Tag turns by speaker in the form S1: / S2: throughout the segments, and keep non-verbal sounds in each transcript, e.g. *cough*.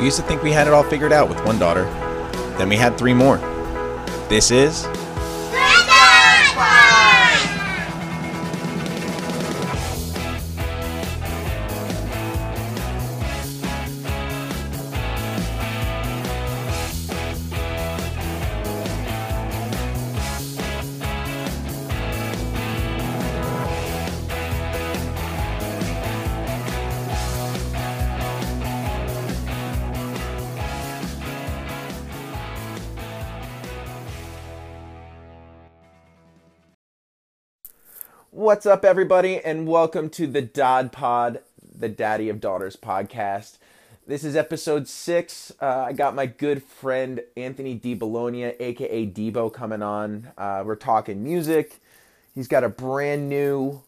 S1: We used to think we had it all figured out with one daughter. Then we had three more. This is What's up, everybody, and welcome to the DODPOD, the Daddy of Daughters podcast. This is episode six. Uh, I got my good friend Anthony Debellonia, aka Debo, coming on. Uh, we're talking music. He's got a brand new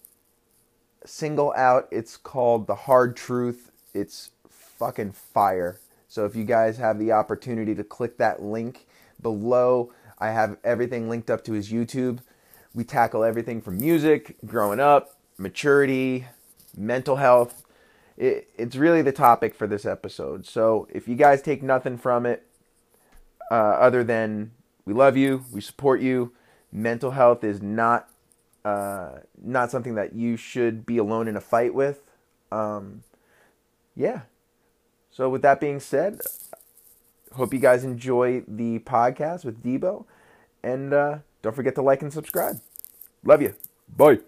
S1: single out. It's called The Hard Truth. It's fucking fire. So if you guys have the opportunity to click that link below, I have everything linked up to his YouTube. We tackle everything from music, growing up, maturity, mental health. It, it's really the topic for this episode. So if you guys take nothing from it, uh, other than we love you, we support you, mental health is not uh, not something that you should be alone in a fight with. Um, yeah. So with that being said, hope you guys enjoy the podcast with Debo, and uh, don't forget to like and subscribe. Love you. Bye.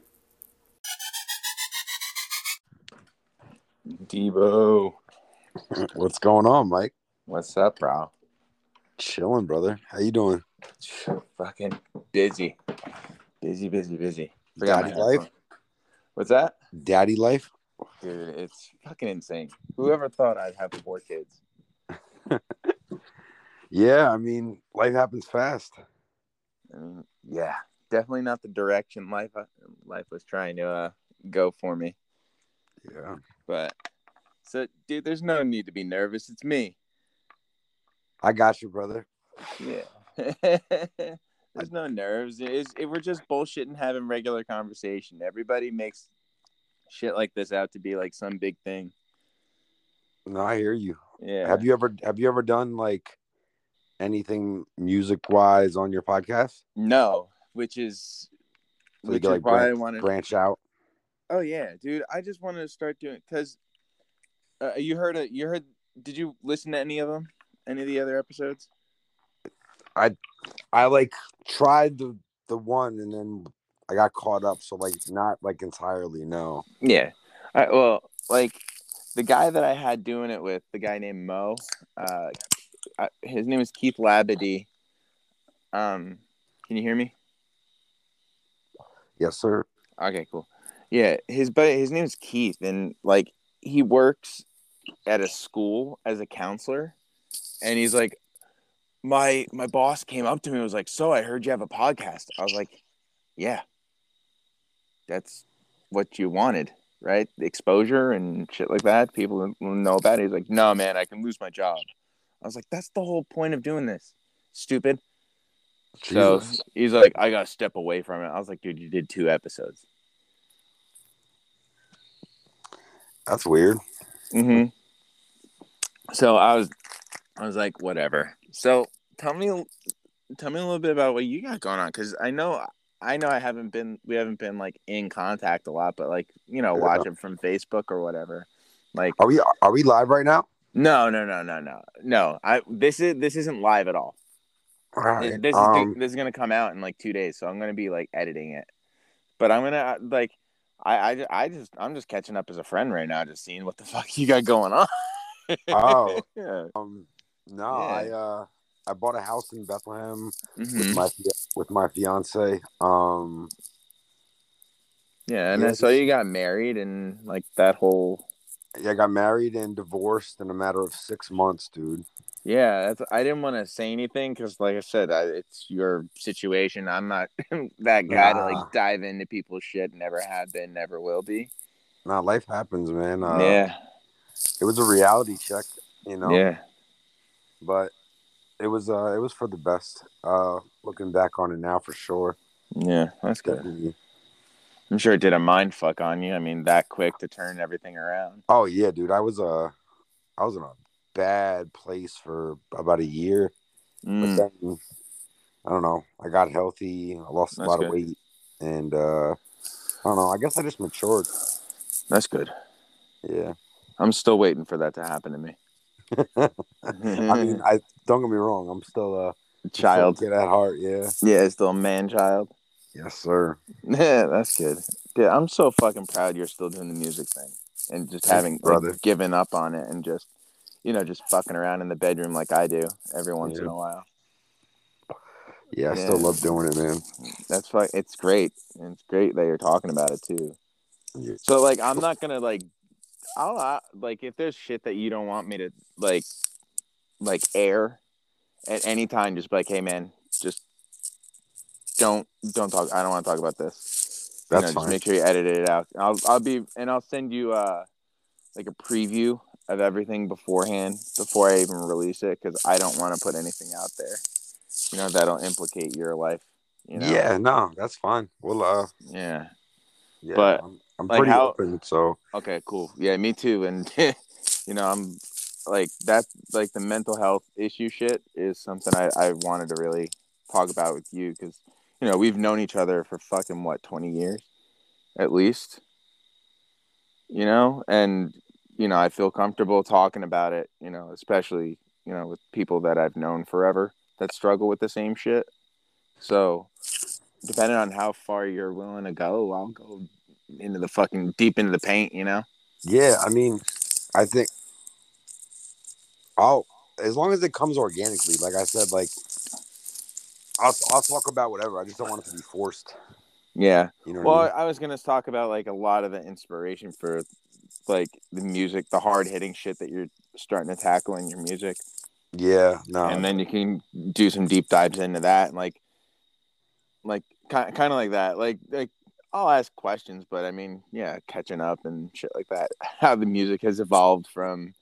S2: Debo, *clears throat*
S3: What's going on, Mike?
S2: what's up, bro?
S3: Chilling, brother. How you doing?
S2: Fucking busy, busy, busy, busy. Forgot
S3: Daddy life?
S2: What's that,
S3: Daddy life?
S2: dude? It's fucking insane. Whoever thought I'd have four kids? *laughs*
S3: Yeah, I mean, life happens fast.
S2: I mean, yeah, definitely not the direction life life was trying to uh, go for me.
S3: Yeah.
S2: But so, dude, there's no need to be nervous. It's me.
S3: I got you, brother.
S2: Yeah. *laughs* There's no nerves. It's, it, we're just bullshitting, having regular conversation. Everybody makes shit like this out to be like some big thing.
S3: No, I hear you.
S2: Yeah.
S3: Have you ever have you ever done like anything music wise on your podcast?
S2: No, which is
S3: So you
S2: which is
S3: like
S2: why I
S3: want
S2: to
S3: branch out.
S2: Oh yeah, dude. I just wanted to start doing because uh, you heard it. You heard? Did you listen to any of them? Any of the other episodes?
S3: I I like tried the the one and then I got caught up. So like not like entirely, no.
S2: Yeah. I, well, like the guy that I had doing it with, the guy named Mo, uh, I, his name is Keith Labadie. Um, can you hear me?
S3: Yes, sir.
S2: Okay, cool. Yeah, his but his name is Keith, and like he works at a school as a counselor, and he's like, my my boss came up to me and was like, "So I heard you have a podcast." I was like, "Yeah, that's what you wanted, right? Exposure and shit like that. People know about it." He's like, "No, man, I can lose my job." I was like, "That's the whole point of doing this, stupid." So he's like, "I gotta step away from it." I was like, "Dude, you did two episodes."
S3: That's weird.
S2: Mm-hmm. So I was, I was like, whatever. So tell me, tell me a little bit about what you got going on, because I know, I know, I haven't been, we haven't been like in contact a lot, but like you know,
S3: Yeah.
S2: watching from Facebook or whatever. Like,
S3: Are we are we live right now?
S2: No, no, no, no, no, no. I this is this isn't live at all.
S3: All
S2: This,
S3: right.
S2: this is
S3: um,
S2: this is gonna come out in like two days, so I'm gonna be like editing it. But I'm gonna uh, like, I, I, I just, I'm just catching up as a friend right now, just seeing what the *laughs* fuck you got going on.
S3: Oh. *laughs*
S2: yeah.
S3: Um, no, I uh, I bought a house in Bethlehem
S2: Mhm.
S3: with my with my fiance. Um,
S2: Yeah, and
S3: Yeah,
S2: saw you got married and like that whole
S3: yeah, I got married and divorced in a matter of six months, dude.
S2: yeah. That's I didn't want to say anything because, like I said, I, it's your situation. I'm not *laughs* that guy to like dive into people's shit. Never have been, never will be.
S3: Nah, life happens, man. Uh,
S2: yeah,
S3: it was a reality check, you know.
S2: yeah,
S3: But it was uh, it was for the best. Uh, looking back on it now, for sure.
S2: yeah. That's good.
S3: Definitely.
S2: I'm sure it did a mind fuck on you. I mean, that quick to turn everything around.
S3: Oh yeah, dude. I was uh, I was in a bad place for about a year.
S2: Mm,
S3: But then I don't know. I got healthy. I lost a lot
S2: good.
S3: of weight, and uh, I don't know. I guess I just matured.
S2: that's good.
S3: Yeah.
S2: I'm still waiting for that to happen to me. *laughs*
S3: I mean, *laughs* I don't get me wrong. I'm still a
S2: child.
S3: Get at heart. Yeah.
S2: Yeah, still a man child.
S3: Yes, sir.
S2: Yeah, that's good. Dude, I'm so fucking proud you're still doing the music thing and just having like,
S3: brother.
S2: given up on it and just you know just fucking around in the bedroom like I do every once in a while.
S3: Yeah, I still love doing it, man.
S2: That's fu- It's great. And it's great that you're talking about it too.
S3: Yeah.
S2: So like, I'm not gonna like, I'll uh, like if there's shit that you don't want me to like, like air at any time, just be like, hey man, just don't don't talk. I don't want to talk about this.
S3: That's
S2: you know,
S3: fine.
S2: Just make sure you edit it out. I'll I'll be and I'll send you uh like a preview of everything beforehand before I even release it because I don't want to put anything out there. You know that'll implicate your life. You know?
S3: Yeah, no, that's fine. Well, uh,
S2: Yeah.
S3: yeah,
S2: But,
S3: I'm, I'm
S2: like,
S3: pretty
S2: how-
S3: open, so
S2: Okay, cool. Yeah, me too. And *laughs* you know, I'm like that like the mental health issue shit is something I, I wanted to really talk about with you because you know, we've known each other for fucking what, twenty years at least. You know, and you know, I feel comfortable talking about it, you know, especially, you know, with people that I've known forever that struggle with the same shit. So depending on how far you're willing to go, I'll go into the fucking deep into the paint, you know?
S3: yeah. I mean, I think I'll as long as it comes organically. Like I said, like I'll I'll talk about whatever. I just don't want it to be forced.
S2: Yeah.
S3: You know.
S2: Well,
S3: I mean?
S2: I was gonna talk about like a lot of the inspiration for like the music, the hard hitting shit that you're starting to tackle in your music,
S3: Yeah. No.
S2: and then you can do some deep dives into that, and like, like kind kind of like that, like like I'll ask questions, but I mean, yeah, catching up and shit like that. *laughs* How the music has evolved from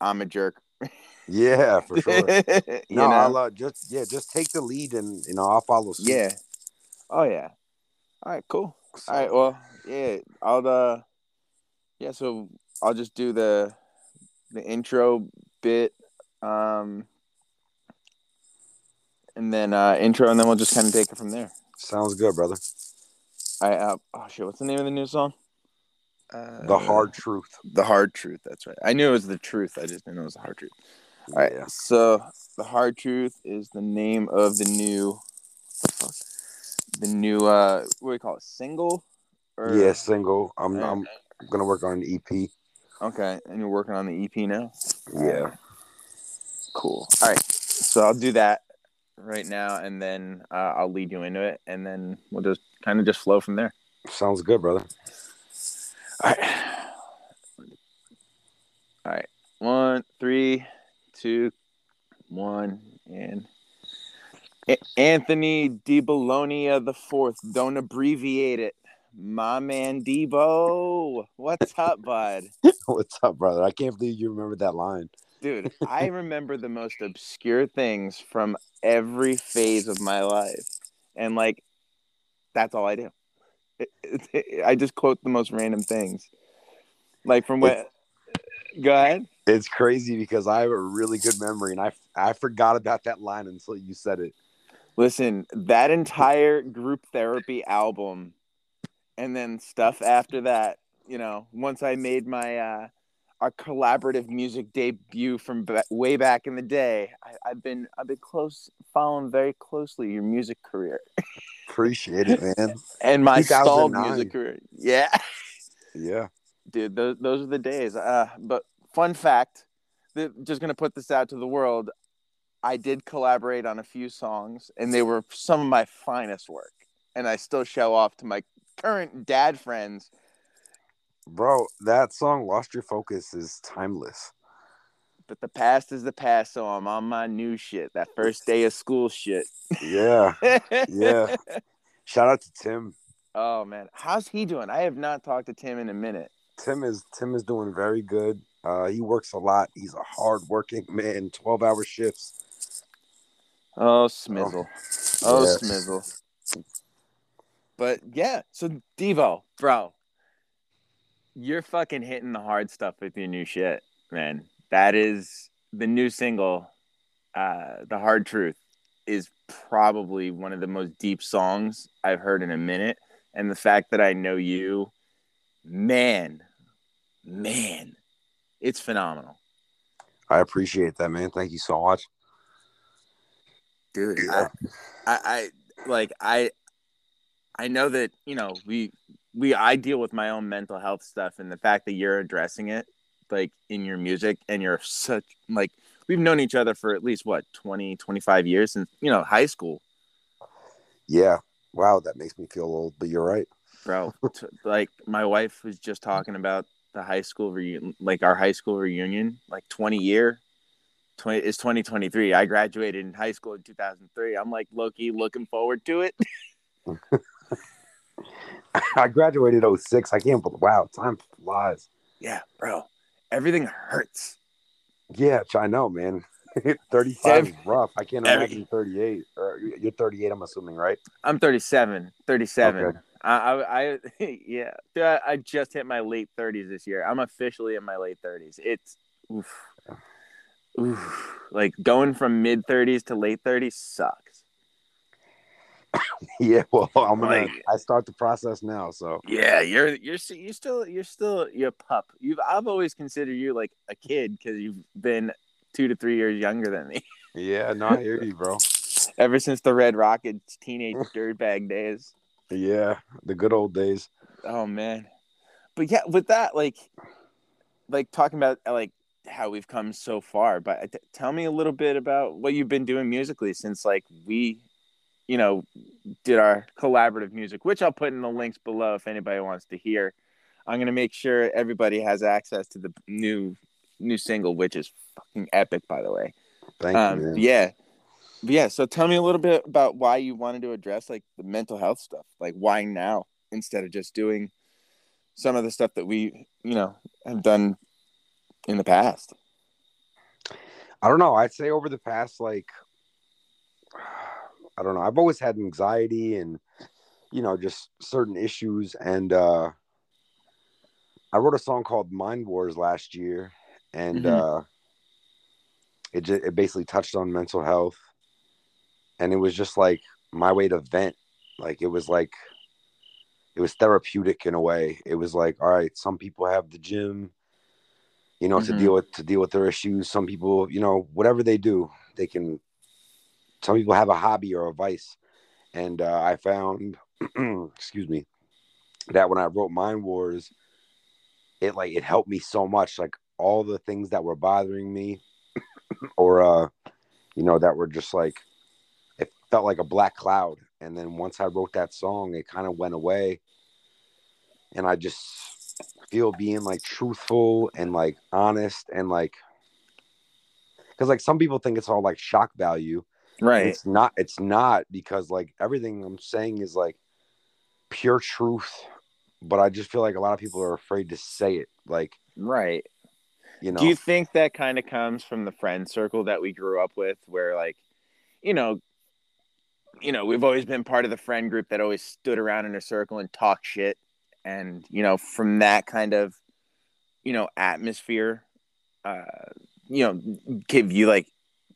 S2: I'm a jerk, *laughs*
S3: yeah, for *laughs* sure.
S2: you
S3: No,
S2: know?
S3: I'll uh, just yeah, just take the lead, and you know I'll follow. Suit.
S2: yeah. Oh yeah. All right, cool.
S3: So,
S2: All right. Well, yeah, I'll uh, yeah. So I'll just do the the intro bit, um, and then uh, intro, and then we'll just kind of take it from there.
S3: sounds good, brother.
S2: I uh, oh shit, what's the name of the new song? Uh,
S3: The hard truth.
S2: the hard truth. That's right. I knew it was the truth. I just didn't know it was the hard truth. All right.
S3: Yeah.
S2: So the hard truth is the name of the new, the new uh, what do you call it? Single? Or,
S3: Yeah, single. I'm
S2: Yeah.
S3: I'm gonna work on an EP.
S2: Okay, and you're working on the EP now.
S3: Yeah.
S2: Cool. All right. So I'll do that right now, and then uh, I'll lead you into it, and then we'll just kind of just flow from there.
S3: Sounds good, brother.
S2: All right. All right. One, three, two, one, and Anthony Debellonia the fourth. Don't abbreviate it. My man Debo. What's up, bud? *laughs*
S3: What's up, brother? I can't believe you remember that line.
S2: Dude, *laughs* I remember the most obscure things from every phase of my life. And like that's all I do. I just quote the most random things. Like from what Go ahead.
S3: It's crazy because I have a really good memory, and I I forgot about that line until you said it.
S2: Listen, that entire group therapy album and then stuff after that, you know, once I made my uh our collaborative music debut from ba- way back in the day, I, I've been I've been close following very closely your music career
S3: Appreciate it, man. *laughs*
S2: and my stalled music career. Yeah,
S3: Yeah.
S2: dude, those those are the days. Uh, but fun fact, th- just gonna put this out to the world. I did collaborate on a few songs, and they were some of my finest work. And I still show off to my current dad friends.
S3: Bro, that song "Lost Your Focus" is timeless.
S2: But the past is the past, so I'm on my new shit. That first day of school shit.
S3: Yeah. Yeah. *laughs* Shout out to Tim.
S2: Oh man, how's he doing? I have not talked to Tim in a minute.
S3: Tim is Tim is doing very good. Uh, he works a lot. He's a hard working man. Twelve hour shifts.
S2: Oh, Smizzle. Oh,
S3: Yeah.
S2: Smizzle. But yeah, so Debo, bro, you're fucking hitting the hard stuff with your new shit, man. That is the new single, uh, "The Hard Truth," is probably one of the most deep songs I've heard in a minute, and the fact that I know you, man, man, it's phenomenal,
S3: I appreciate that, man. Thank you so much.
S2: dude. I, I, I like I, I know that you know we we I deal with my own mental health stuff, and the fact that you're addressing it like in your music and you're such like we've known each other for at least what 20 25 years since you know high school
S3: Yeah. Wow, that makes me feel old, but you're right.
S2: bro T- like my wife was just talking about the high school reunion like our high school reunion like 20 year 20 it's 2023 i graduated in high school in 2003 i'm like loki looking forward to it *laughs* *laughs*
S3: I graduated 06. I can't believe wow, time flies.
S2: yeah bro everything hurts
S3: Yeah, I know, man. *laughs* 35 is rough. I can't
S2: every-
S3: imagine 38. Or you're 38, I'm assuming, right?
S2: i'm 37 37
S3: Okay.
S2: I, I, I, *laughs* yeah, Dude, I, I just hit my late 30s this year. I'm officially in my late 30s. It's, oof, oof. Like going from mid 30s to late 30s sucks. *coughs*
S3: Yeah, well, I'm gonna.
S2: Like-
S3: I start the process now, so
S2: Yeah, you're, you're, you're still, you're still, you're a pup. You've, I've always considered you like a kid because you've been two to three years younger than me *laughs*
S3: yeah. No, I hear you, bro.
S2: ever since the Red Rockets teenage *laughs* dirtbag days.
S3: Yeah, the good old days.
S2: Oh man, but yeah, with that, like, like talking about uh, like how we've come so far. But uh, t- tell me a little bit about what you've been doing musically since like we, you know, did our collaborative music, which I'll put in the links below if anybody wants to hear. I'm gonna make sure everybody has access to the new new single, which is fucking epic, by the way.
S3: Thank
S2: Um,
S3: you, man.
S2: yeah. But yeah, so tell me a little bit about why you wanted to address like the mental health stuff. Like why now instead of just doing some of the stuff that we, you know, have done in the past.
S3: I don't know. I'd say over the past like *sighs* I don't know. I've always had anxiety and you know just certain issues and uh I wrote a song called Mind Wars last year and
S2: Mhm.
S3: uh it just, it basically touched on mental health and it was just like my way to vent. Like it was like it was therapeutic in a way. It was like all right, some people have the gym you know, to
S2: Mhm.
S3: deal with to deal with their issues. Some people, you know, whatever they do, they can. Some people have a hobby or a vice, and uh, I found, *clears throat* excuse me, that when I wrote Mind Wars, it like it helped me so much. Like all the things that were bothering me, or uh, you know, that were just like, it felt like a black cloud. And then once I wrote that song, it kind of went away, and I just feel being like truthful and like honest and like because like some people think it's all like shock value
S2: Right.
S3: it's not it's not because like everything i'm saying is like pure truth but i just feel like a lot of people are afraid to say it like
S2: Right.
S3: You know
S2: Do you think that kind of comes from the friend circle that we grew up with where like, you know, you know, we've always been part of the friend group that always stood around in a circle and talked shit and, you know, from that kind of, you know, atmosphere uh, you know, give you like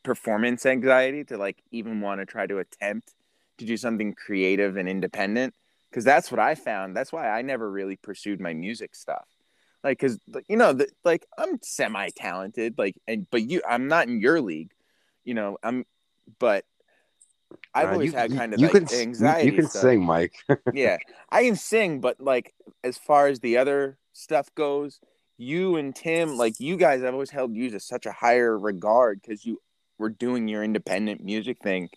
S2: performance anxiety to like even want to try to attempt to do something creative and independent because that's what I found. That's why I never really pursued my music stuff. Like, cause you know, the, like I'm semi talented, like, and but you, I'm not in your league, you know. I'm, but I've
S3: Uh,
S2: always
S3: you-
S2: had kind of
S3: you
S2: like
S3: can,
S2: anxiety.
S3: you, can
S2: stuff.
S3: sing mike *laughs*
S2: yeah, I can sing, but like as far as the other stuff goes, you and Tim, like you guys, I've always held you to such a higher regard because you were doing your independent music thing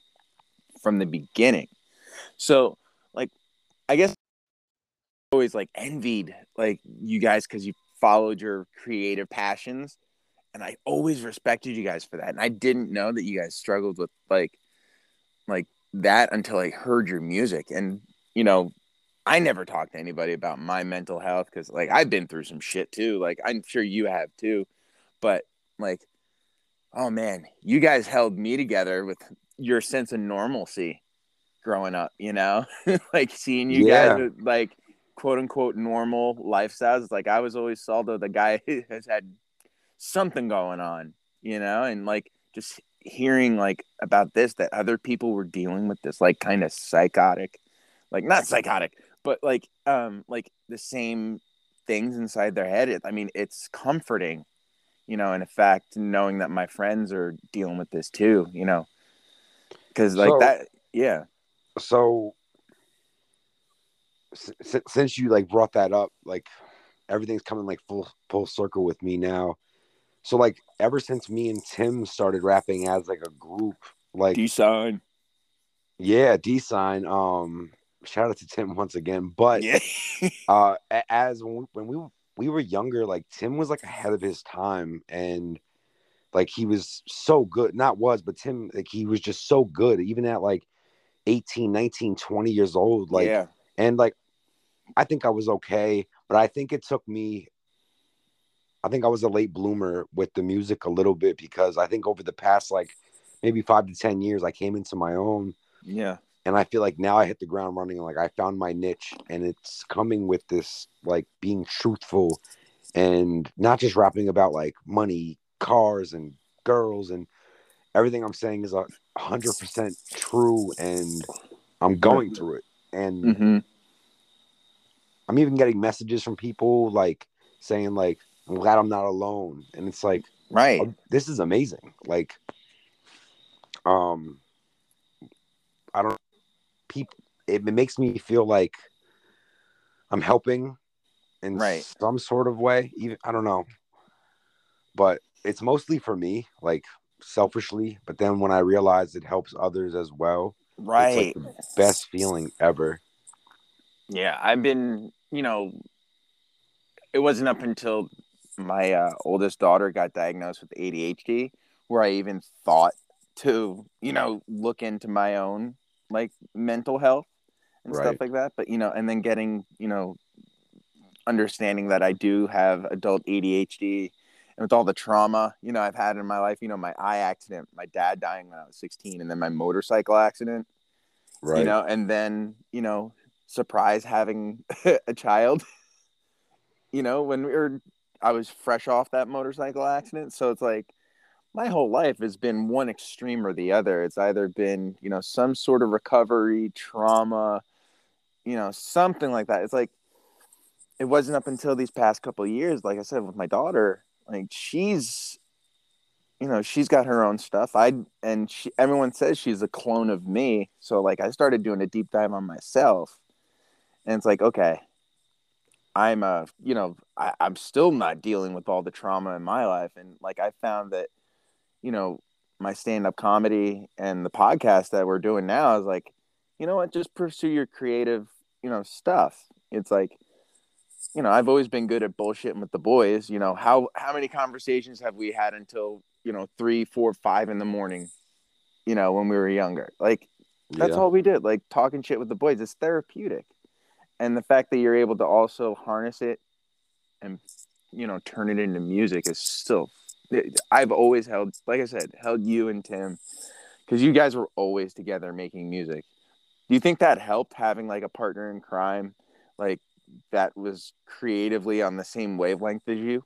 S2: from the beginning. So, like, I guess always like envied like you guys because you followed your creative passions, and I always respected you guys for that. And I didn't know that you guys struggled with like like that until I heard your music. And you know, I never talked to anybody about my mental health because like I've been through some shit too. Like I'm sure you have too. But like, oh man, you guys held me together with your sense of normalcy growing up, you know? *laughs* like seeing you
S3: Yeah.
S2: guys like quote unquote normal lifestyles. Like I was always Saldo, the guy *laughs* has had something going on, you know, and like just hearing like about this that other people were dealing with this like kind of psychotic, like not psychotic, but like um like the same things inside their head. It, I mean, it's comforting, you know, in fact, knowing that my friends are dealing with this too, you know, because like
S3: So-
S2: that, yeah,
S3: so s- since you like brought that up like everything's coming like full full circle with me now. So like ever since me and tim started rapping as like a group like
S2: D sign,
S3: yeah d sign um shout out to tim once again but
S2: yeah, *laughs*
S3: uh as when we, when we we were younger like tim was like ahead of his time and like he was so good not was but tim like he was just so good even at like 18 19 20 years old like
S2: yeah,
S3: and like i think i was okay but i think it took me i think i was a late bloomer with the music a little bit because i think over the past like maybe five to ten years i came into my own.
S2: Yeah,
S3: and i feel like now i hit the ground running like i found my niche and it's coming with this like being truthful and not just rapping about like money cars and girls and everything i'm saying is a hundred percent true and i'm going through it. And
S2: hmm
S3: I'm even getting messages from people like saying like I'm glad I'm not alone. And it's like
S2: right,
S3: oh, this is amazing. Like um I don't people it, it makes me feel like I'm helping in
S2: Right.
S3: some sort of way even I don't know. But it's mostly for me like selfishly but then when I realize it helps others as well
S2: right.
S3: like best feeling ever.
S2: Yeah, I've been, you know, it wasn't up until my uh, oldest daughter got diagnosed with ADHD where I even thought to, you know, look into my own like mental health and stuff like that. But, you know, and then getting, you know, understanding that I do have adult ADHD and with all the trauma, you know, I've had in my life, you know, my eye accident, my dad dying when I was 16, and then my motorcycle accident
S3: right
S2: you know and then you know surprise having *laughs* a child. You know when we were i was fresh off that motorcycle accident. So it's like my whole life has been one extreme or the other. It's either been you know some sort of recovery trauma you know something like that. It's like it wasn't up until these past couple years like i said with my daughter like she's you know she's got her own stuff. I and she everyone says she's a clone of me. So like i started doing a deep dive on myself and it's like okay i'm a you know I, i'm still not dealing with all the trauma in my life. And like i found that you know my stand-up comedy and the podcast that we're doing now is like you know what? Just pursue your creative you know stuff. It's like you know i've always been good at bullshitting with the boys. You know how how many conversations have we had until you know three four five in the morning you know when we were younger? Like that's
S3: Yeah.
S2: all we did like talking shit with the boys. It's therapeutic and the fact that you're able to also harness it and you know turn it into music is still i've always held like i said held you and tim because you guys were always together making music do you think that helped having like a partner in crime like that was creatively on the same wavelength as you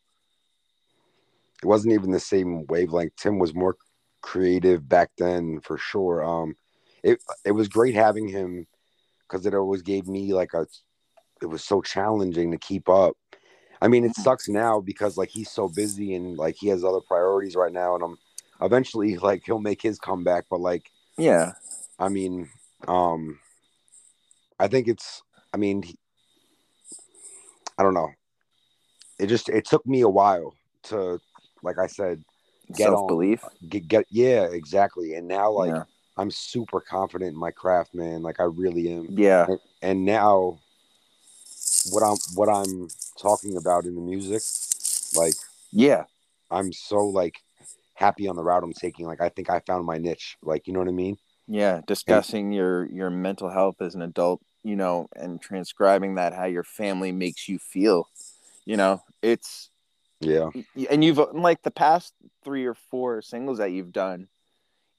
S3: it wasn't even the same wavelength. Tim was more creative back then for sure. Um, it it was great having him because it always gave me like a. It was so challenging to keep up. I mean, it sucks now because like he's so busy and like he has other priorities right now, and I'm eventually *laughs* like he'll make his comeback. But like,
S2: yeah
S3: I mean, um, I think it's. I mean, he- I don't know. It just it took me a while to, like I said, Get on.
S2: self-belief
S3: get get yeah exactly and now like
S2: yeah.
S3: I'm super confident in my craft man. Like i really am.
S2: Yeah.
S3: And now what i'm what i'm talking about in the music like
S2: yeah.
S3: I'm so like happy on the route i'm taking. Like i think i found my niche. Like you know what i mean?
S2: Yeah discussing your your mental health as an adult you know and transcribing that how your family makes you feel you know? It's
S3: yeah.
S2: and you've like the past three or four singles that you've done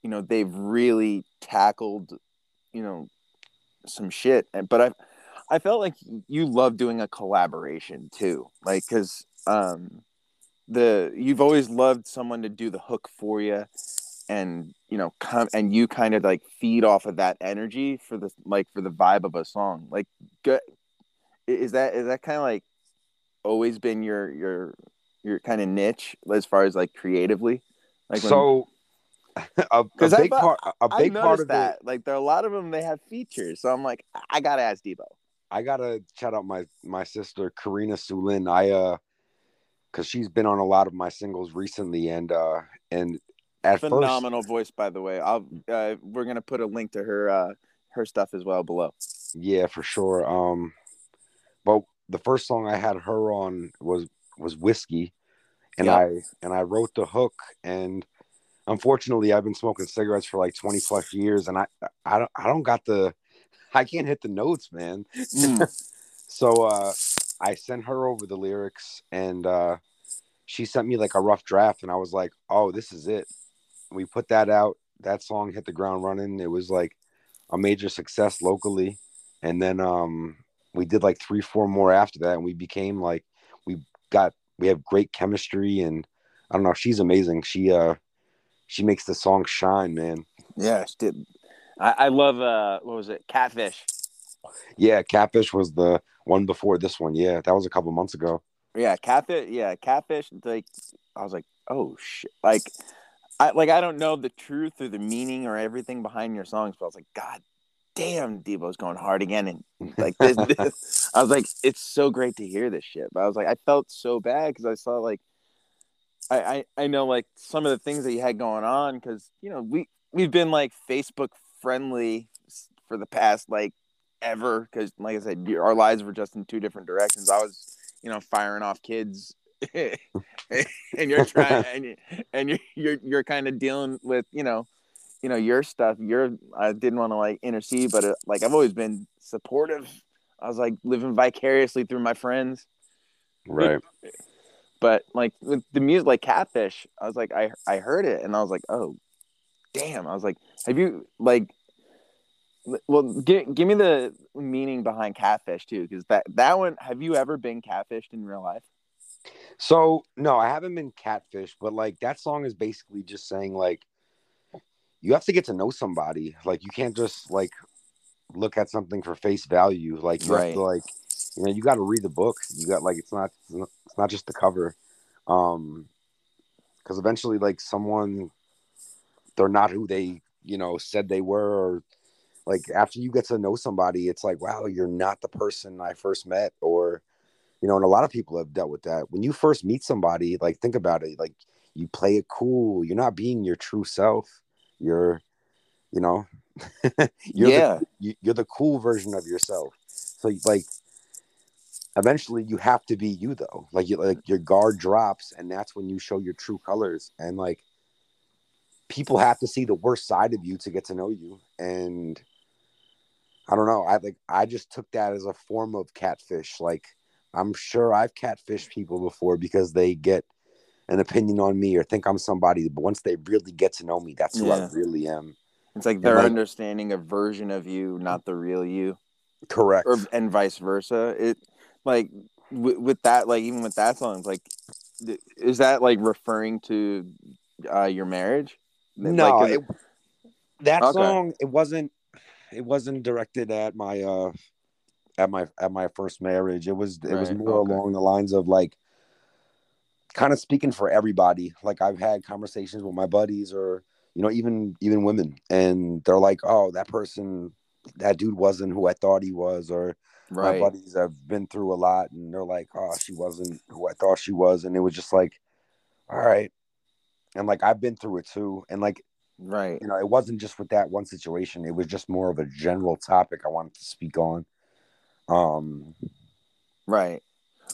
S2: you know they've really tackled you know some shit. And- but i i felt like you love doing a collaboration too like because um the you've always loved someone to do the hook for you and you know come and you kind of like feed off of that energy for the like for the vibe of a song. Like good is that is that kind of like always been your your your kind of niche as far as like creatively? Like when-
S3: so *laughs* a, a big
S2: thought-
S3: part a big part of
S2: that
S3: it
S2: like there are a lot of them they have features so i'm like i gotta ask debo
S3: I gotta shout out my my sister Karina Sulin. I uh, cause she's been on a lot of my singles recently, and uh, and at first,
S2: phenomenal voice by the way i'll uh, we're gonna put a link to her uh her stuff as well below
S3: yeah, for sure. Um, but the first song I had her on was was whiskey, and
S2: Yeah.
S3: I and I wrote the hook, and unfortunately, I've been smoking cigarettes for like twenty plus years, and I I don't I don't got the *laughs* I can't hit the notes, man.
S2: Mm. *laughs*
S3: So uh, I sent her over the lyrics, and uh, she sent me like a rough draft, and I was like, "Oh, this is it." We put that out. That song hit the ground running. It was like a major success locally, and then um, we did like three, four more after that, and we became like we got we have great chemistry, and I don't know, she's amazing. She uh, she makes the song shine, man.
S2: Yeah, she did. I, I love uh what was it? Catfish.
S3: Yeah, Catfish was the one before this one. Yeah, that was a couple months ago.
S2: Yeah, catfish. Yeah, catfish. Like I was like, oh shit. Like I like I don't know the truth or the meaning or everything behind your songs, but I was like, God damn, Debo's going hard again, and like this, *laughs* this. I was like, it's so great to hear this shit. But I was like, I felt so bad because I saw like. I, I, I know like some of the things that you had going on because you know we we've been like Facebook friendly for the past like ever because like I said our lives were just in two different directions. I was you know firing off kids *laughs* and you're trying *laughs* and, you- and you're you're, you're kind of dealing with you know you know your stuff. You're I didn't want to like intercede, but uh like I've always been supportive. I was like living vicariously through my friends
S3: Right. *laughs*
S2: but like with the music like catfish i was like i i heard it and i was like oh damn i was like have you like well give, give me the meaning behind catfish too because that that one have you ever been catfished in real life
S3: So no, I haven't been catfished, but like that song is basically just saying like you have to get to know somebody. Like you can't just like look at something for face value. Like you have
S2: Right.
S3: to like you know you got to read the book. You got like it's not it's not just the cover. Um, because eventually like someone they're not who they you know said they were or like after you get to know somebody it's like wow you're not the person i first met or you know and a lot of people have dealt with that. When you first meet somebody like think about it like you play it cool. You're not being your true self. You're you know *laughs* you're
S2: yeah.
S3: the, you're the cool version of yourself. So like eventually you have to be you though. Like you like your guard drops and that's when you show your true colors and like people have to see the worst side of you to get to know you and i don't know. I like i just took that as a form of catfish. Like i'm sure i've catfished people before because they get an opinion on me or think i'm somebody but once they really get to know me that's who i really am.
S2: It's like their
S3: like-
S2: understanding a version of you not the real you.
S3: Correct.
S2: Or and vice versa. It like with, with that like even with that song like th- is that like referring to uh your marriage
S3: no
S2: Like,
S3: it, that
S2: Okay.
S3: song it wasn't it wasn't directed at my uh at my at my first marriage it was it was more
S2: okay.
S3: along the lines of like kind of speaking for everybody like i've had conversations with my buddies or you know even even women and they're like oh that person that dude wasn't who i thought he was or
S2: right.
S3: my buddies have been through a lot and they're like oh she wasn't who i thought she was and it was just like all right. And like i've been through it too and like
S2: right.
S3: you know it wasn't just with that one situation it was just more of a general topic i wanted to speak on. Um
S2: right.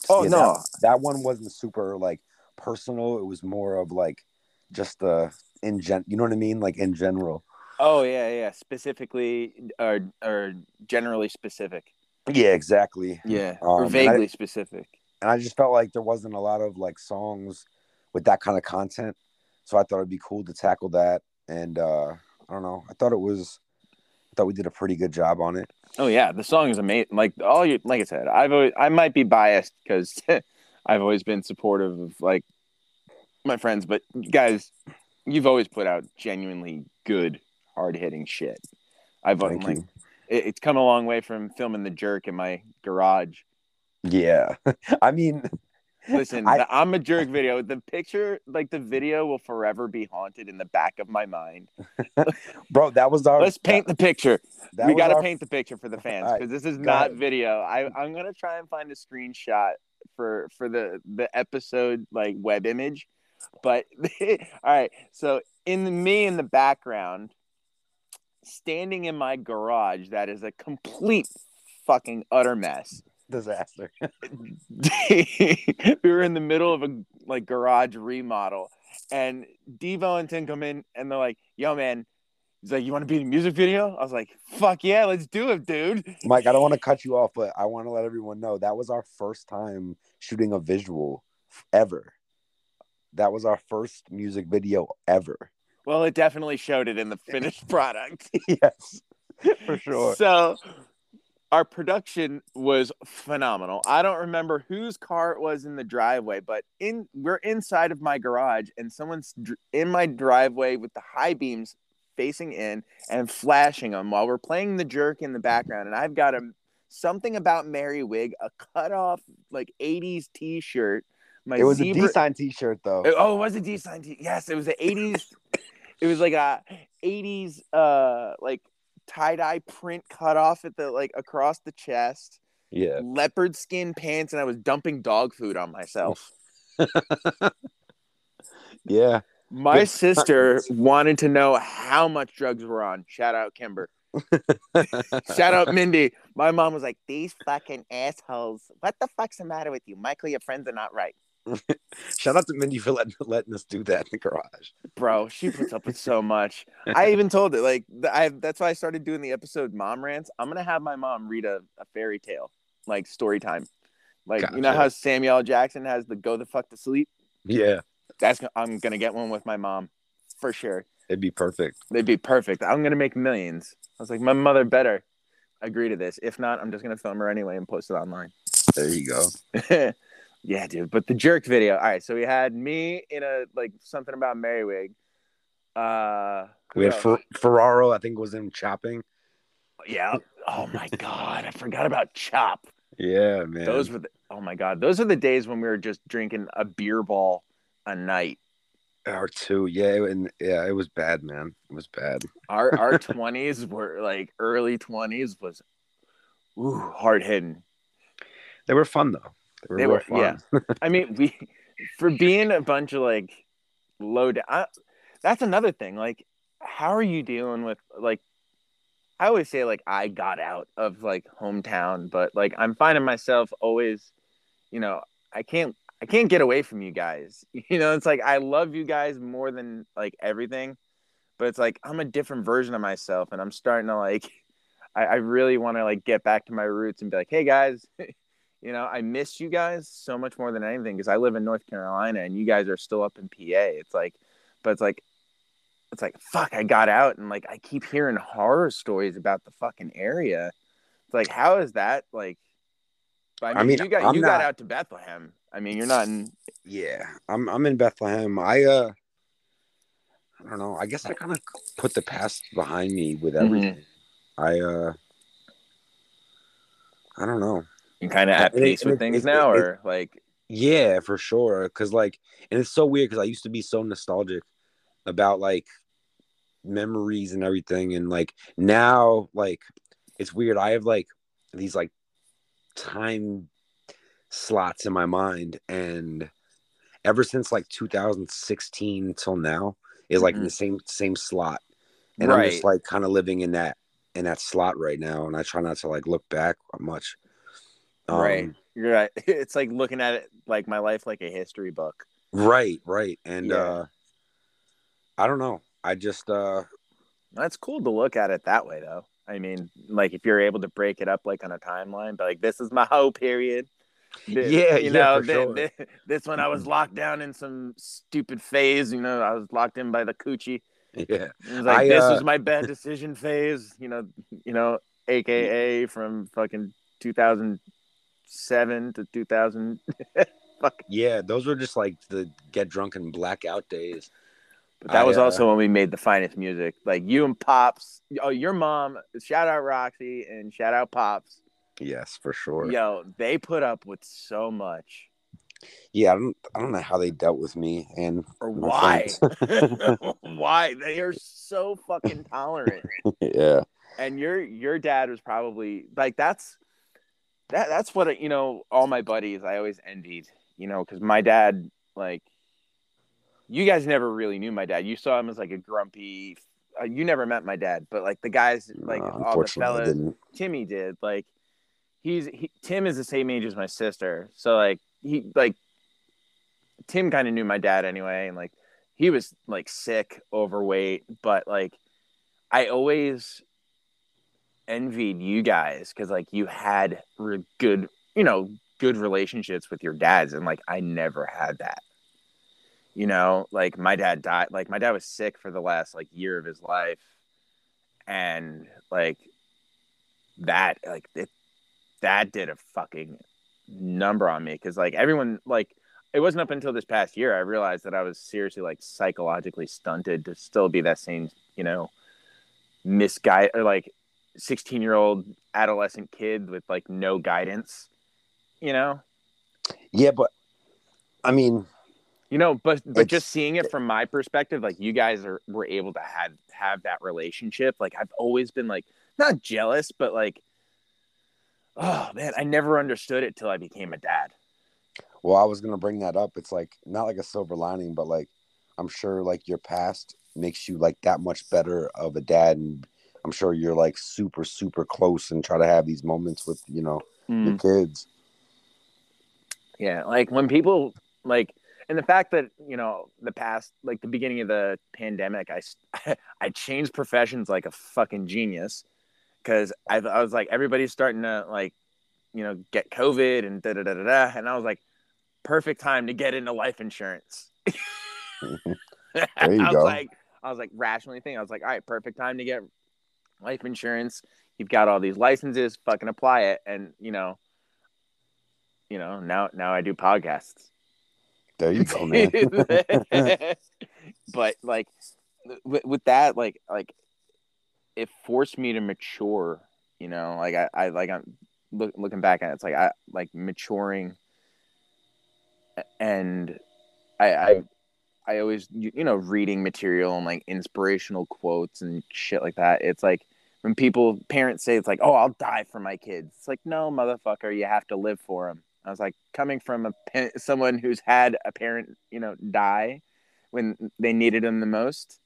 S2: oh no
S3: that, that one wasn't super like personal it was more of like just uh in gen you know what i mean? Like in general.
S2: Oh yeah, yeah. Specifically, or or generally specific.
S3: Yeah exactly
S2: Yeah,
S3: Um,
S2: or
S3: and
S2: vaguely
S3: I-
S2: specific.
S3: and i just felt like there wasn't a lot of like songs with that kind of content so i thought it'd be cool to tackle that and uh i don't know i thought it was i thought we did a pretty good job on it
S2: Oh yeah, the song is amazing. Like all you, like I said, I've always, I might be biased because *laughs* I've always been supportive of like my friends, but guys, you've always put out genuinely good, hard hitting shit. I've
S3: Thank
S2: like
S3: you.
S2: It, it's come a long way from filming the jerk in my garage.
S3: Yeah. *laughs* I mean,
S2: Listen,
S3: I-
S2: the I'm a jerk video, the picture, like the video, will forever be haunted in the back of my mind. *laughs*
S3: bro, that was our.
S2: Let's paint the picture. We got to
S3: our-
S2: paint the picture for the *laughs* fans
S3: All right,
S2: because this is not
S3: ahead.
S2: video. I I'm gonna try and find a screenshot for for the the episode like web image, but all right. So in the, me in the background, standing in my garage, that is a complete fucking utter mess.
S3: disaster. *laughs* *laughs*
S2: we were in the middle of a like garage remodel, and Debo and Tim come in, and they're like, "Yo, man." He's like, "You want to be in a music video?" I was like, "Fuck yeah, let's do it, dude."
S3: Mike, I don't want to cut you off, but I want to let everyone know that was our first time shooting a visual ever. That was our first music video ever.
S2: Well, it definitely showed it in the *laughs* finished product. *laughs*
S3: yes, for sure.
S2: So our production was phenomenal. I don't remember whose car it was in the driveway, but in we're inside of my garage and someone's dr- in my driveway with the high beams facing in and flashing them while we're playing the jerk in the background and I've got a something about Mary Wig, a cut off like 80s t-shirt. My
S3: It was
S2: zebra-
S3: a D-sign T-shirt though.
S2: Oh, it was a D sign. T- yes, it was the 80s. *laughs* it was like a 80s uh like tie-dye print cut off at the like across the chest,
S3: yeah,
S2: leopard skin pants, and I was dumping dog food on myself. *laughs*
S3: yeah.
S2: My
S3: Good
S2: sister
S3: times.
S2: wanted to know how much drugs were on. Shout out Kimber. *laughs* Shout out Mindy. My mom was like, These fucking assholes. What the fuck's the matter with you? Michael, your friends are not right. *laughs*
S3: Shout out to Mindy for letting, letting us do that in the garage.
S2: bro she puts up with so much. I even told it like i that's why i started doing the episode mom rants. I'm gonna have my mom read a, a fairy tale like story time. Like you know how samuel jackson has the go the fuck to sleep?
S3: Yeah,
S2: that's i'm gonna get one with my mom for sure.
S3: It'd be perfect.
S2: they'd be perfect. I'm gonna make millions. I was like my mother better agree to this. If not i'm just gonna film her anyway and post it online.
S3: There you go. *laughs*
S2: yeah, dude. But the jerk video. All right, so we had me in a like something about Merriwig. Uh,
S3: We had? Fer- Ferraro, I think, was in chopping.
S2: yeah. Oh my *laughs* god, I forgot about Chop.
S3: Yeah, man.
S2: Those were the. Oh my god, those are the days when we were just drinking a beer ball a night.
S3: our two. Yeah, and yeah, it was bad, man. It was bad.
S2: Our our *laughs* twenties were like early twenties was, ooh, hard hitting.
S3: They were fun though. They were,
S2: They were-
S3: fun.
S2: yeah. *laughs* I mean, we for being a bunch of like low down. I, that's another thing. Like, how are you dealing with like? I always say like I got out of like hometown, but like I'm finding myself always, you know, I can't I can't get away from you guys. *laughs* You know, it's like I love you guys more than like everything, but it's like I'm a different version of myself, and I'm starting to like. *laughs* I, I really want to like get back to my roots and be like, hey guys, you know, I miss you guys so much more than anything because I live in North Carolina and you guys are still up in PA. It's like, but it's like, it's like, fuck, I got out and like I keep hearing horror stories about the fucking area. It's like, how is that like? But, I
S3: I
S2: mean,
S3: mean,
S2: you got
S3: I'm
S2: you got out to Bethlehem. I mean, you're not in.
S3: Yeah, I'm I'm in Bethlehem. I uh I don't know. I guess I kind of put the past behind me with
S2: Mm-hmm.
S3: everything. I uh I don't know.
S2: Kind of at
S3: And it-
S2: peace
S3: and
S2: with
S3: it-
S2: things
S3: it-
S2: now,
S3: it-
S2: or like,
S3: Yeah, for sure. Cause like, and it's so weird because I used to be so nostalgic about like memories and everything, and like now, like it's weird. I have like these like time slots in my mind, and ever since like 2016 till now is like in the same same slot, and I'm just
S2: Mm-hmm.
S3: Like kind of living in that in that slot right now, and I try not to like look back much. Um,
S2: right? You're right. *laughs* It's like looking at it like my life like a history book.
S3: Right, right. And
S2: Yeah.
S3: uh I don't know. I just uh
S2: That's cool to look at it that way, though. I mean, like if you're able to break it up like on a timeline, but like this is my *laughs* whole period. Th-
S3: Yeah,
S2: you
S3: yeah,
S2: know,
S3: for
S2: thi-
S3: sure.
S2: thi- this one I was *laughs* locked down in some stupid phase. You know, I was locked in by the coochie.
S3: yeah.
S2: It was like
S3: I,
S2: this
S3: uh,
S2: was my bad decision phase. You know, you know, AKA from fucking 2007 to 2000. *laughs* Fuck.
S3: Yeah, those were just like the get drunk and blackout days.
S2: But that
S3: I,
S2: was
S3: uh,
S2: also when we made the finest music. Like you and Pops. Oh, your mom. Shout out Roxy and shout out Pops.
S3: Yes, for sure.
S2: Yo, they put up with so much.
S3: Yeah, I don't I don't know how they dealt with me and
S2: Or why? *laughs* *laughs* why? They are so fucking tolerant.
S3: yeah.
S2: and your your dad was probably like that's that that's what you know all my buddies i always envied you know because my dad like you guys never really knew my dad. You saw him as like a grumpy uh, you never met my dad but like the guys like
S3: No,
S2: all the fellas timmy did like he's he, tim is the same age as my sister so like he like tim kind of knew my dad anyway and like he was like sick overweight but like i always envied you guys because like you had re- good you know good relationships with your dads and like i never had that. You know like my dad died like my dad was sick for the last like year of his life and like that like it that did a fucking number on me because like everyone like it wasn't up until this past year i realized that i was seriously like psychologically stunted to still be that same you know misguide or like 16 year old adolescent kid with like no guidance you know?
S3: Yeah, but I mean,
S2: you know but but just seeing it from my perspective like you guys are were able to have have that relationship. Like i've always been like not jealous but like oh man i never understood it till i became a dad.
S3: Well, I was gonna bring that up. It's like not like a silver lining, but like I'm sure like your past makes you like that much better of a dad, and I'm sure you're like super super close and try to have these moments with you know your
S2: Mm.
S3: kids.
S2: Yeah, like when people like, and the fact that you know the past, like the beginning of the pandemic, I, *laughs* I changed professions like a fucking genius because I I was like everybody's starting to like, you know, get COVID and da da da da da, and I was like, perfect time to get into life insurance. *laughs* *laughs*
S3: There you
S2: I was
S3: go.
S2: like, I was like rationally thinking, I was like, all right, perfect time to get life insurance. You've got all these licenses, fucking apply it, and you know, you know now now I do podcasts.
S3: There you go, man. *laughs*
S2: but like with, with that like like it forced me to mature you know like i, I like i'm look, looking back at it it's like i like maturing and i i i always you, you know reading material and like inspirational quotes and shit like that it's like when people parents say it's like oh i'll die for my kids. It's like no motherfucker you have to live for them i was like coming from a someone who's had a parent you know die when they needed them the most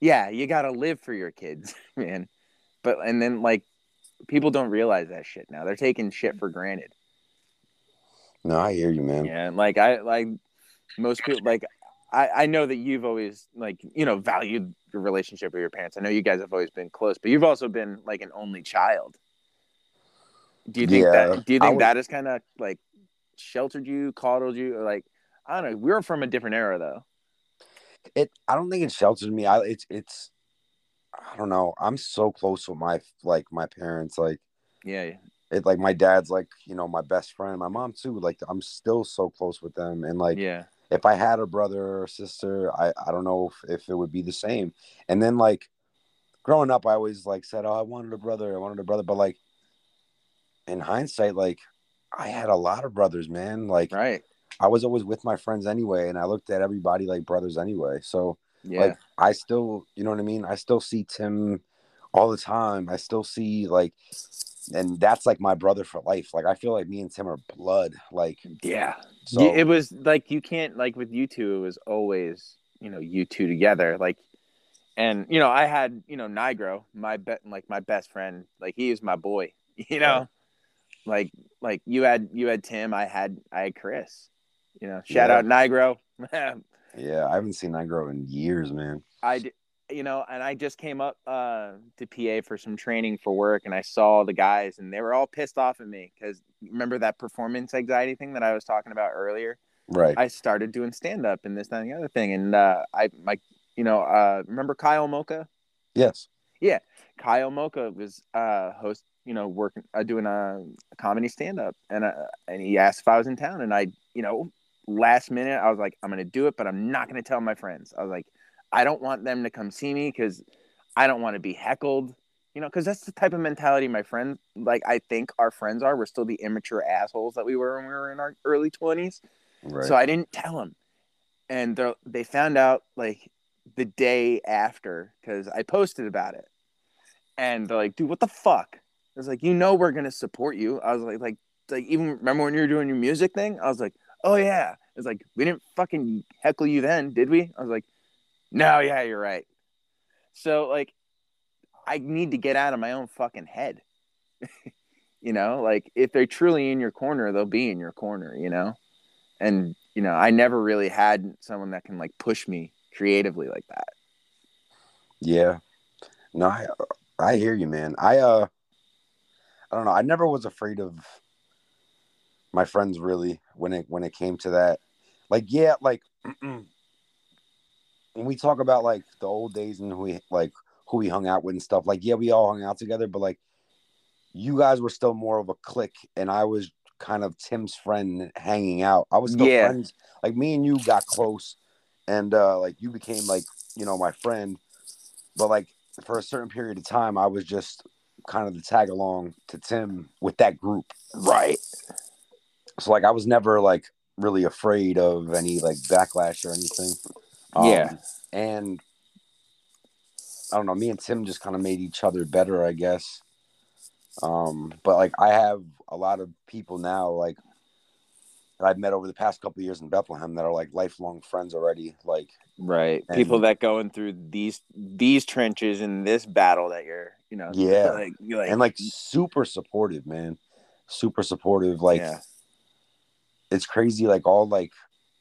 S2: yeah you gotta live for your kids *laughs* man. But and then like people don't realize that shit now. They're taking shit for granted.
S3: No, I hear you, man.
S2: yeah like i like most people like I, I know that you've always like you know valued your relationship with your parents i know you guys have always been close but you've also been like an only child do you think
S3: Yeah,
S2: that do you think
S3: was-
S2: that has kind of like sheltered you coddled you or like i don't know We're from a different era though
S3: It. I don't think it shelters me. I. It's. It's. I don't know. I'm so close with my like my parents. Like
S2: yeah
S3: it. Like my dad's like you know my best friend. My mom too. Like I'm still so close with them. And like
S2: yeah
S3: if I had a brother or sister, I I don't know if, if it would be the same. And then like growing up, I always like said, "Oh, I wanted a brother. I wanted a brother." But like in hindsight, like I had a lot of brothers, man. Like
S2: right
S3: I was always with my friends anyway, and I looked at everybody like brothers anyway. So
S2: yeah
S3: like I still, you know what I mean? I still see Tim all the time. I still see like, and that's like my brother for life. Like I feel like me and Tim are blood. Like
S2: yeah
S3: so.
S2: Yeah, it was like you can't like with you two. It was always you know you two together. Like, and you know I had you know Nigro, my bet like my best friend. Like he was my boy. *laughs* You know, like like you had you had Tim. I had I had Chris. You know, shout
S3: Yeah.
S2: out Nigro. *laughs*
S3: yeah, I haven't seen grow in years, man.
S2: I you know, and I just came up uh, to PA for some training for work, and I saw the guys, and they were all pissed off at me because remember that performance anxiety thing that I was talking about earlier.
S3: Right.
S2: I started doing stand up and this, that, and the other thing. And uh, I, my, you know, uh, remember Kyle Mocha?
S3: yes.
S2: Yeah, Kyle Mocha was uh host, you know, working uh, doing a, a comedy stand up, and uh, and he asked if I was in town, and I, you know, last minute I was like, I'm gonna do it, but I'm not gonna tell my friends. I was like, I don't want them to come see me because I don't want to be heckled, you know, because that's the type of mentality my friends like. I think our friends are. We're still the immature assholes that we were when we were in our early twenties.
S3: Right.
S2: So I didn't tell them, and they they found out like the day after because I posted about it, and they're like, "Dude, what the fuck?" I was like, "You know, we're gonna support you." I was like, "Like, like even remember when you were doing your music thing?" I was like, "Oh yeah." It's like we didn't fucking heckle you then, did we? I was like, "No, yeah, you're right." So like, I need to get out of my own fucking head. *laughs* you know, like if they're truly in your corner, they'll be in your corner. You know and you know i never really had someone that can like push me creatively like that
S3: Yeah. No, I I hear you, man. I uh I don't know. I never was afraid of my friends really when it when it came to that. Like yeah, like *clears throat* when we talk about like the old days and who we like who we hung out with and stuff, like yeah, we all hung out together, but like you guys were still more of a clique and I was kind of Tim's friend hanging out. I was still
S2: Yeah.
S3: friends. Like me and you got close and uh like you became like, you know, my friend. But like for a certain period of time I was just kind of the tag along to Tim with that group.
S2: right
S3: So like I was never like really afraid of any like backlash or anything. Um,
S2: Yeah.
S3: And I don't know, me and Tim just kind of made each other better, I guess. Um, but like I have a lot of people now like that I've met over the past couple of years in Bethlehem that are like lifelong friends already. Like
S2: right
S3: And-
S2: people that going through these these trenches in this battle that you're you know
S3: Yeah.
S2: like you're like
S3: and like super supportive, man. Super supportive. Like
S2: yeah
S3: it's crazy like all like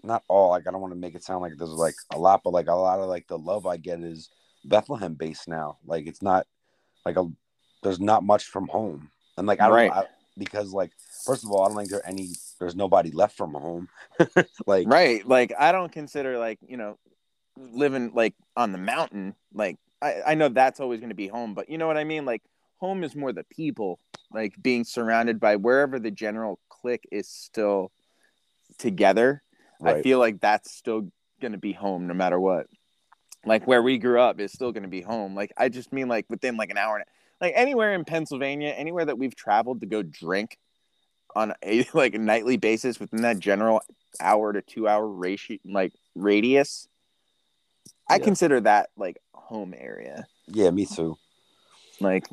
S3: not all like i don't want to make it sound like there's like a lot but like a lot of like the love i get is bethlehem based now. Like it's not like a there's not much from home. And like i don't
S2: Right.
S3: I, because like first of all i don't think there any there's nobody left from home. *laughs* Like
S2: right. Like i don't consider like you know living like on the mountain like i, I know that's always going to be home but you know what i mean? Like home is more the people like being surrounded by wherever the general clique is still together i feel like that's still going to be home no matter what. Like where we grew up is still going to be home. Like i just mean like within like an hour and like anywhere in pennsylvania anywhere that we've traveled to go drink on a *laughs* like a nightly basis within that general hour to two hour ratio like radius i
S3: Yeah.
S2: consider that like home area.
S3: Yeah me too.
S2: Like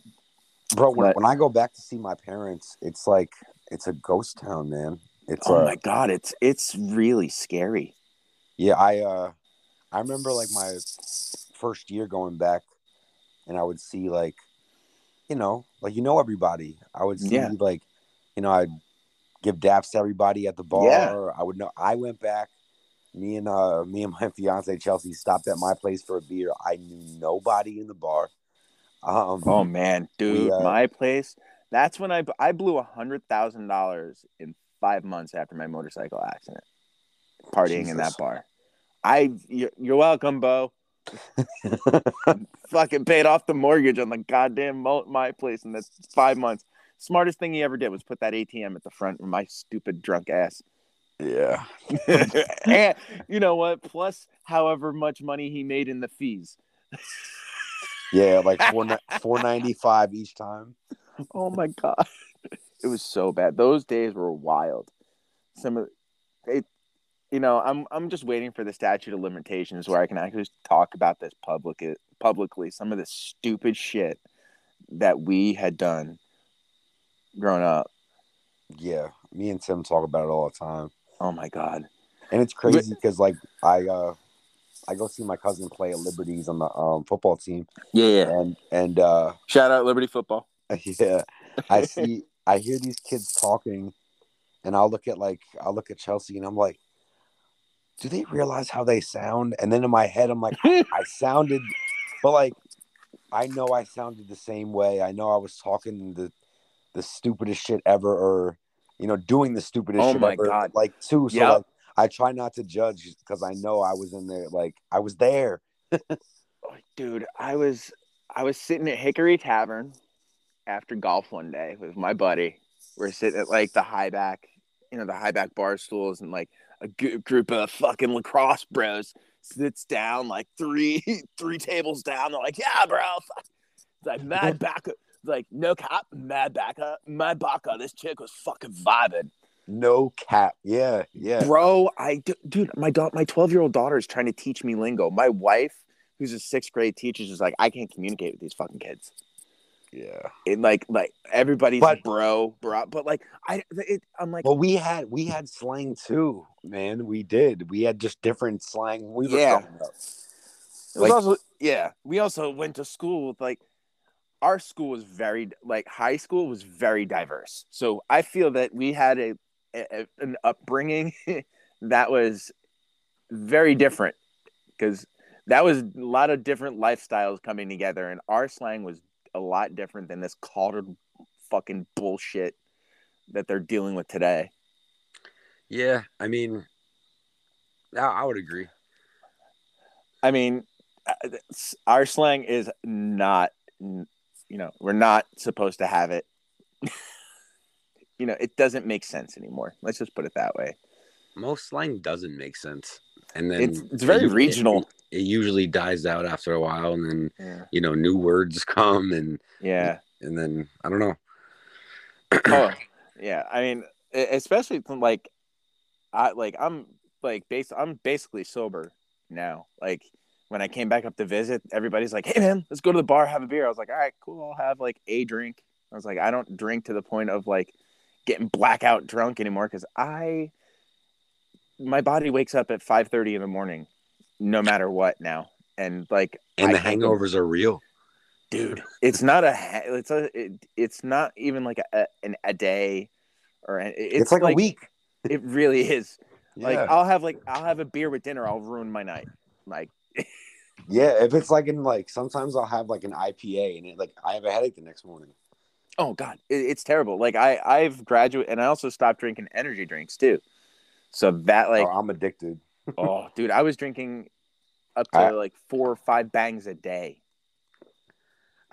S3: bro when,
S2: But-
S3: when i go back to see my parents it's like it's a ghost town man it's
S2: oh
S3: uh,
S2: my god it's it's really scary
S3: Yeah, I uh I remember like my first year going back and I would see like you know, like you know everybody. I would see
S2: Yeah.
S3: like you know, I'd give daps to everybody at the bar.
S2: Yeah.
S3: I would know I went back. Me and uh me and my *laughs* fiance Chelsea stopped at my place for a beer. I knew nobody in the bar. Um
S2: oh man dude
S3: uh,
S2: my place that's when i i blew a hundred thousand dollars in five months after my motorcycle accident partying in that bar i you're, you're welcome bo *laughs* fucking paid off the mortgage on the goddamn mo- my place in that's five months. Smartest thing he ever did was put that ATM at the front of my stupid drunk ass.
S3: yeah. *laughs*
S2: and you know what? Plus, however much money he made in the fees.
S3: Yeah, like *laughs* four four ninety five each time.
S2: Oh my god, it was so bad. Those days were wild. Some of it, you know, I'm I'm just waiting for the statute of limitations where I can actually talk about this public publicly. Some of the stupid shit that we had done growing up.
S3: Yeah. Me and Tim talk about it all the time.
S2: Oh my god.
S3: And it's crazy because like I uh I go see my cousin play at Liberties on the um football team
S2: Yeah, yeah.
S3: and and uh
S2: Shout out Liberty Football. *laughs*
S3: yeah I see I hear these kids talking and I'll look at like I'll look at Chelsea and I'm like do they realize how they sound and then in my head I'm like *laughs* I sounded but like I know I sounded the same way I know I was talking the the stupidest shit ever or you know doing the stupidest
S2: Oh
S3: shit
S2: my
S3: ever
S2: God.
S3: like too so
S2: Yep.
S3: like I try not to judge because I know I was in there like I was there *laughs*
S2: Dude, I was I was sitting at Hickory Tavern after golf one day with my buddy. We're sitting at like the high back, you know, the high back bar stools, and like a g- group of fucking lacrosse bros sits down like three *laughs* three tables down. They're like, "Yeah, bro." Fuck. It's like mad back, like no cap, mad back up, mad baka. This chick was fucking vibing,
S3: No cap. Yeah, yeah.
S2: bro. I d- dude, my da- my twelve year old daughter is trying to teach me lingo. My wife, who's a sixth grade teacher, is like, I can't communicate with these fucking kids.
S3: Yeah.
S2: It like like everybody's
S3: But-
S2: bro, bro. But like I, it, I'm like,
S3: Well, we had we had slang too, man. We did. We had just different slang. We were
S2: Yeah.
S3: growing up.
S2: Was
S3: Like-
S2: also yeah. We also went to school with like our school was very like high school was very diverse. So I feel that we had a, a an upbringing *laughs* that was very different because that was a lot of different lifestyles coming together, and our slang was a lot different than this collared fucking bullshit that they're dealing with today.
S3: Yeah, I mean, I, I would agree.
S2: I mean, uh, our slang is not, you know, we're not supposed to have it. *laughs* you know, it doesn't make sense anymore. Let's just put it that way.
S3: Most slang doesn't make sense, and then
S2: It's it's very
S3: it-
S2: regional.
S3: It, it usually dies out after a while, and then
S2: Yeah.
S3: you know new words *laughs* come, and
S2: Yeah.
S3: and then I don't know.
S2: oh, *clears throat* yeah. I mean, especially from, like, I like I'm like base. I'm basically sober now. Like when I came back up to visit, everybody's like, "Hey man, let's go to the bar, have a beer." I was like, "All right, cool. I'll have like a drink." I was like, "I don't drink to the point of like getting blackout drunk anymore because I my body wakes up at five thirty in the morning, no matter what now." And like,
S3: And
S2: I
S3: the hangovers are real.
S2: dude it's not a it's a it, it's not even like a, a an a day or an, it's,
S3: It's, like, a week.
S2: it really is like i'll have like i'll have a beer with dinner i'll ruin my night like *laughs*
S3: yeah, if it's like in like sometimes I'll have like an IPA and it like I have a headache the next morning.
S2: oh god it, it's terrible like i i've graduated and i also stopped drinking energy drinks too so that like
S3: oh, I'm addicted. *laughs*
S2: oh dude i was drinking up to
S3: I-
S2: like four or five bangs a day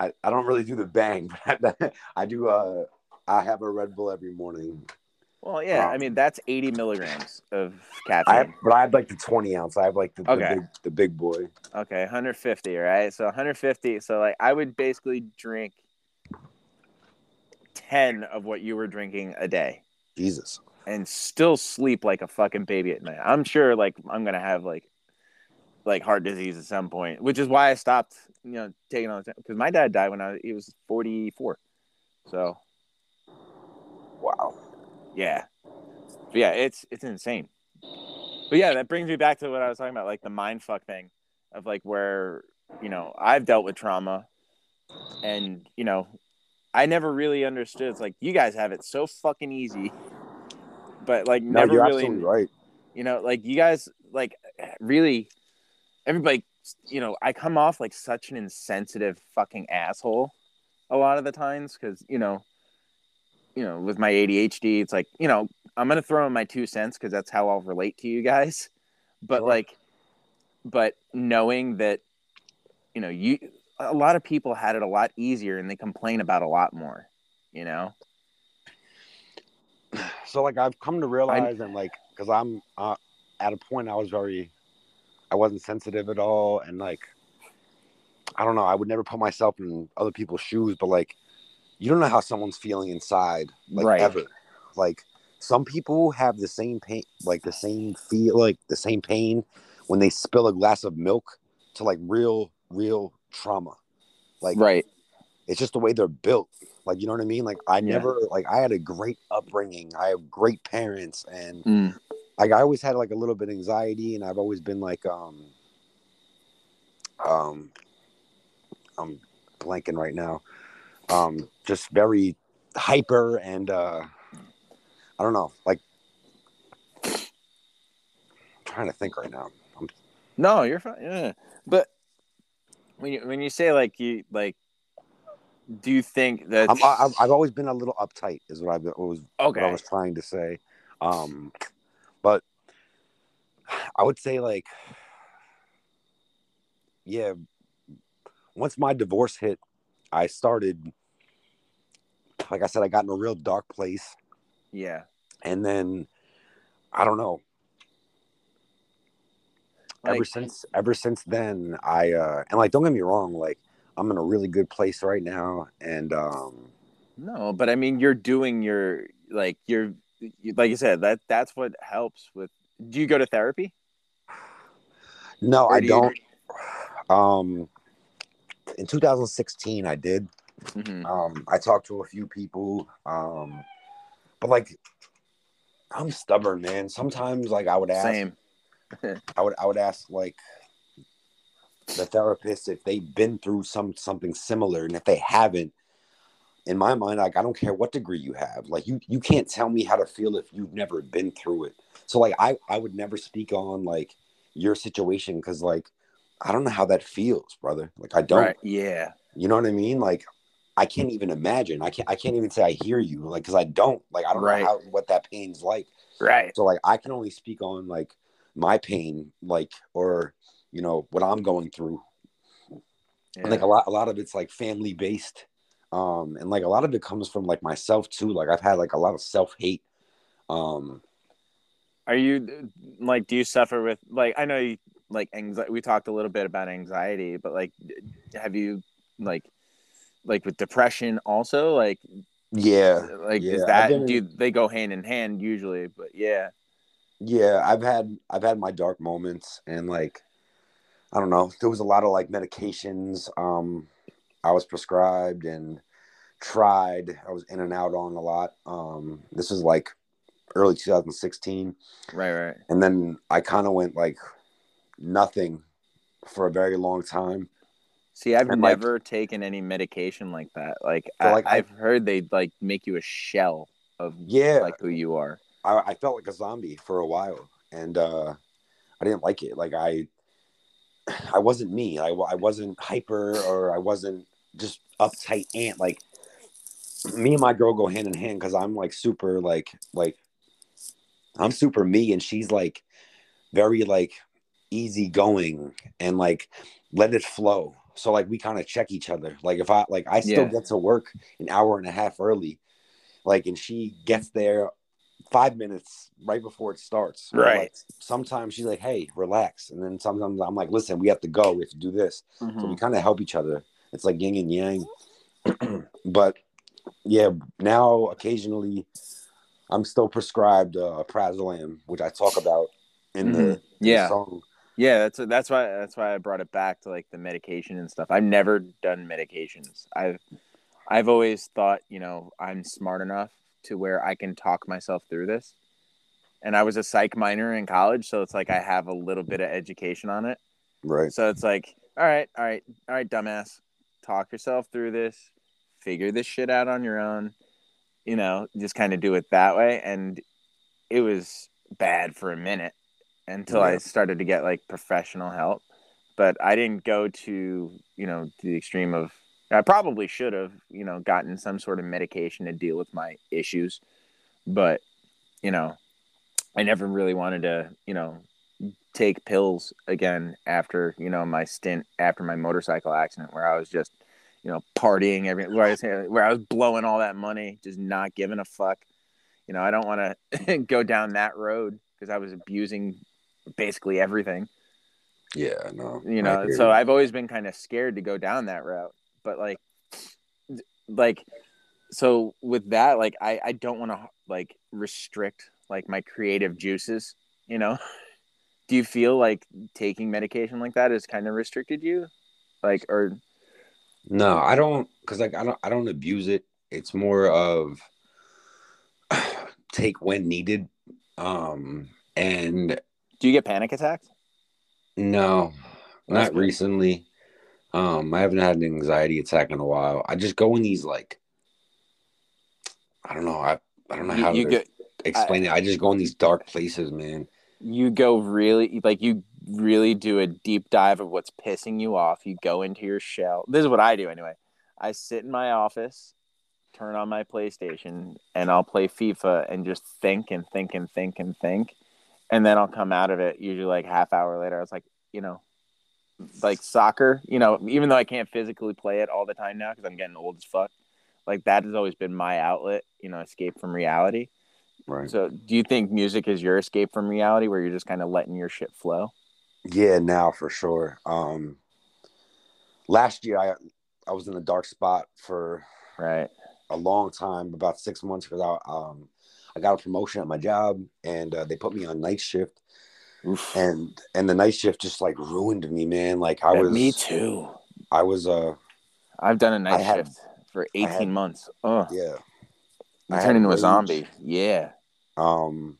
S3: I, I don't really do the bang, *laughs* but I do. Uh, I have a Red Bull every morning.
S2: well yeah
S3: Wow.
S2: i mean that's 80 milligrams of
S3: I
S2: caffeine
S3: have, but I have like the 20 ounce. I have like the, the, big, the big boy.
S2: Okay, 150, right? So 150. So like I would basically drink 10 of what you were drinking a day
S3: Jesus.
S2: And still sleep like a fucking baby at night. I'm sure like I'm to have like like heart disease at some point, which is why I stopped, you know, taking all the time cuz my dad died when I was, he was 44. So,
S3: Wow.
S2: yeah. But yeah, it's it's insane. But yeah, that brings me back to what I was talking about, like the mind fuck thing of like where you know I've dealt with trauma, and you know I never really understood. It's like you guys have it so fucking easy, but like
S3: No,
S2: never
S3: you're
S2: really,
S3: absolutely right.
S2: you know, like you guys like really everybody. You know, I come off like such an insensitive fucking asshole a lot of the times because you know you know, with my ADHD, it's like, you know, I'm gonna throw in my two cents because that's how I'll relate to you guys. But
S3: Sure.
S2: like, but knowing that, you know, you a lot of people had it a lot easier and they complain about a lot more. You know,
S3: So like I've come to realize and like because I'm uh, at a point I was very, I wasn't sensitive at all and like, I don't know. I would never put myself in other people's shoes, but like, you don't know how someone's feeling inside, like
S2: Right.
S3: ever. Like some people have the same pain, like the same feel, like the same pain when they spill a glass of milk to like real, real trauma. Like
S2: right?
S3: it's just the way they're built. Like you know what I mean? Like I
S2: Yeah.
S3: never like I had a great upbringing. I have great parents and
S2: Mm.
S3: like I always had like a little bit of anxiety and I've always been like um um I'm blanking right now. Um just very hyper and uh I don't know, like I'm trying to think right now. I'm,
S2: No, you're fine. Yeah, but when you when you say like you like, do you think that
S3: I'm I've, I've always been a little uptight is what I've always
S2: okay?
S3: what I was trying to say. Um, but I would say like, yeah, once my divorce hit, I started like I said, I got in a real dark place.
S2: Yeah.
S3: And then I don't know. ever since ever since then, I uh and like don't get me wrong, like I'm in a really good place right now. And um
S2: No, but I mean, you're doing your like you're you- like you said that that's what helps with. Do you go to therapy?
S3: no,
S2: Or
S3: I
S2: do
S3: don't um in 2016 I did.
S2: Mhm.
S3: Um, I talked to a few people, um, but like, I'm stubborn, man. Sometimes, like, I would ask,
S2: Same. *laughs*
S3: I would, I would ask like the therapist if they've been through some something similar, and if they haven't, in my mind, like, I don't care what degree you have. Like, you, you can't tell me how to feel if you've never been through it. So, like, I, I would never speak on like your situation because, like, I don't know how that feels, brother. Like, I don't.
S2: Right. Yeah.
S3: You know what I mean? Like I hmm. can't even imagine. I can't I can't even say I hear you. Like cuz I don't. Like I don't
S2: Right.
S3: know how what that pain's like.
S2: Right.
S3: So like I can only speak on like my pain like or you know what I'm going through. And like a lot a lot of it's like family based. Um and like a lot of it comes from like myself too. Like I've had like a lot of self-hate. Um
S2: Are you like? Do you suffer with like? I know you like anxiety. We talked a little bit about anxiety, but like, have you like, like with depression also? Like,
S3: yeah.
S2: like
S3: Yeah,
S2: is that
S3: been-
S2: do you- they go hand in hand usually? But yeah.
S3: yeah i've had i've had my dark moments and like i don't know there was a lot of like medications um i was prescribed and tried i was in and out on a lot um this was like early 2016
S2: Right. Right.
S3: and then i kind of went like nothing for a very long time
S2: See, I've
S3: And, like-
S2: never taken any medication like that. Like,
S3: So,
S2: I,
S3: like, I-
S2: I've heard they like make you a shell of
S3: yeah
S2: like who you are.
S3: I, I felt like a zombie for a while and uh i didn't like it like i *clears throat* i wasn't me. I, I wasn't hyper or i wasn't just uptight ant. Like me and my girl go hand in hand because i'm like super like like i'm super me and she's like very like easy going and like let it flow. So like we kind of check each other. Like if i like i still
S2: Yeah.
S3: get to work an hour and a half early like and she gets there five minutes right before it starts
S2: Right.
S3: like, sometimes she's like hey relax and then sometimes i'm like listen we have to go we have to do this so
S2: Mm-hmm.
S3: we kind of help each other it's like yin and yang *clears throat* but yeah now occasionally i'm still prescribed uh prazolam which i talk about in the, in the
S2: Mm-hmm. Yeah.
S3: song
S2: Yeah, that's that's why that's why I brought it back to like the medication and stuff. I've never done medications. I've I've always thought, you know, I'm smart enough to where I can talk myself through this. And I was a psych minor in college, so it's like I have a little bit of education on it.
S3: right
S2: So it's like, all right, all right, all right, dumbass, talk yourself through this, figure this shit out on your own. You know, just kind of do it that way. And it was bad for a minute until I started to get like professional help. But I didn't go to, you know, the extreme of, I probably should have, you know, gotten some sort of medication to deal with my issues. But, you know, I never really wanted to, you know, take pills again after you know my stint after my motorcycle accident where I was just you know partying every where I was where I was blowing all that money just not giving a fuck you know I don't want to *laughs* go down that road because I was abusing basically everything
S3: yeah no
S2: you know so. I've always been kind of scared to go down that route but like like so with that like I I don't want to like restrict like my creative juices you know? *laughs* Do you feel like taking medication like that has kind of restricted you? Like or
S3: no i don't because like i don't i don't abuse it. It's more of *sighs* take when needed um and
S2: do you get panic attacks?
S3: No not recently um i haven't had an anxiety attack in a while. I just go in these like i don't know. I i don't know how
S2: you
S3: to
S2: get
S3: explain it. I just go in these dark places man.
S2: You go really like you really do a deep dive of what's pissing you off. You go into your shell. This is what i do anyway. I sit in my office turn on my playstation and i'll play fifa and just think and think and think and think. And then i'll come out of it usually like half hour later. I was like you know like soccer. You know, even though I can't physically play it all the time now because I'm getting old as fuck. Like that has always been my outlet. You know, escape from reality.
S3: Right.
S2: So, do you think music is your escape from reality, where you're just kind of letting your shit flow?
S3: Yeah, now for sure. Um, last year I I was in a dark spot for
S2: Right.
S3: a long time, about six months, because I um I got a promotion at my job and uh, they put me on night shift,
S2: Oof.
S3: and and the night shift just like ruined me, man. Like I
S2: Yeah,
S3: was
S2: me too.
S3: I was uh
S2: I've done a night
S3: had-
S2: shift for 18
S3: had-
S2: months. Oh,
S3: yeah.
S2: you
S3: I
S2: turn
S3: had
S2: into a zombie. Yeah.
S3: um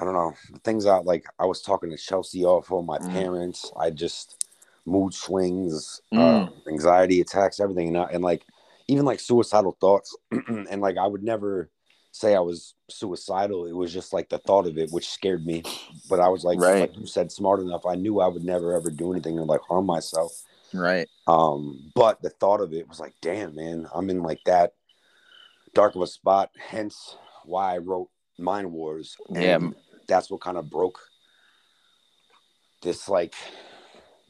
S3: i don't know things out like i was talking to chelsea off on my
S2: Mm.
S3: parents i just mood swings uh,
S2: Mm.
S3: anxiety attacks everything and, I, and like even like suicidal thoughts *clears throat* and like i would never say i was suicidal it was just like the thought of it which scared me but i was like,
S2: Right.
S3: like you said smart enough i knew i would never ever do anything to like harm myself
S2: Right.
S3: um, but the thought of it was like, damn, man, I'm in like that dark of a spot. Hence why I wrote Mind Wars. And
S2: Yeah.
S3: that's what kind of broke this like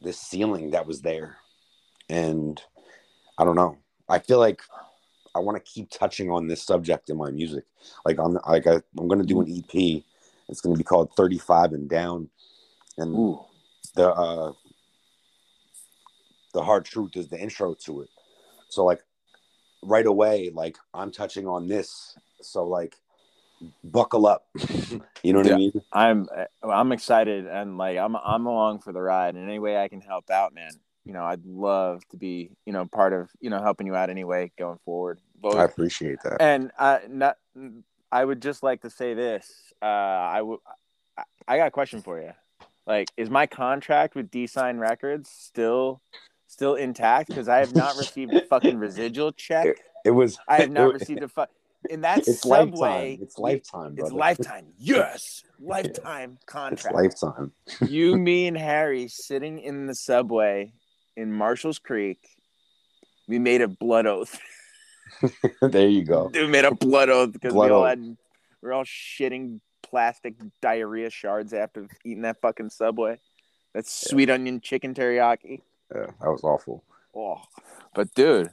S3: this ceiling that was there. And I don't know. I feel like I want to keep touching on this subject in my music. Like I'm like I, I'm gonna do an EP. It's gonna be called 35 and Down. And
S2: Ooh.
S3: the uh the hard truth is the intro to it so like right away like i'm touching on this so like buckle up *laughs* you know what
S2: Yeah.
S3: i mean
S2: I'm I'm excited and like I'm I'm along for the ride in any way I can help out, man. You know, I'd love to be, you know, part of, you know, helping you out anyway going forward. Both
S3: i appreciate that
S2: And uh, not, I would just like to say this. Uh, I would. I- I got a question for you. Like, is my contract with D Sign Records still still intact? Because I have not *laughs* received a fucking residual check.
S3: it was
S2: I have not
S3: it-
S2: received a fu- in that
S3: it's
S2: subway.
S3: lifetime it's lifetime
S2: It's lifetime. *laughs* Yes, *laughs* lifetime
S3: it's
S2: contract.
S3: lifetime
S2: you, me, and Harry sitting in the subway in Marshalls Creek. We made a blood oath. *laughs*
S3: there you go
S2: We made a blood oath because
S3: Blood
S2: we all
S3: oath.
S2: had we we're all shitting plastic diarrhea shards after eating that fucking subway. That sweet onion chicken teriyaki.
S3: yeah, that was awful
S2: Oh, but dude,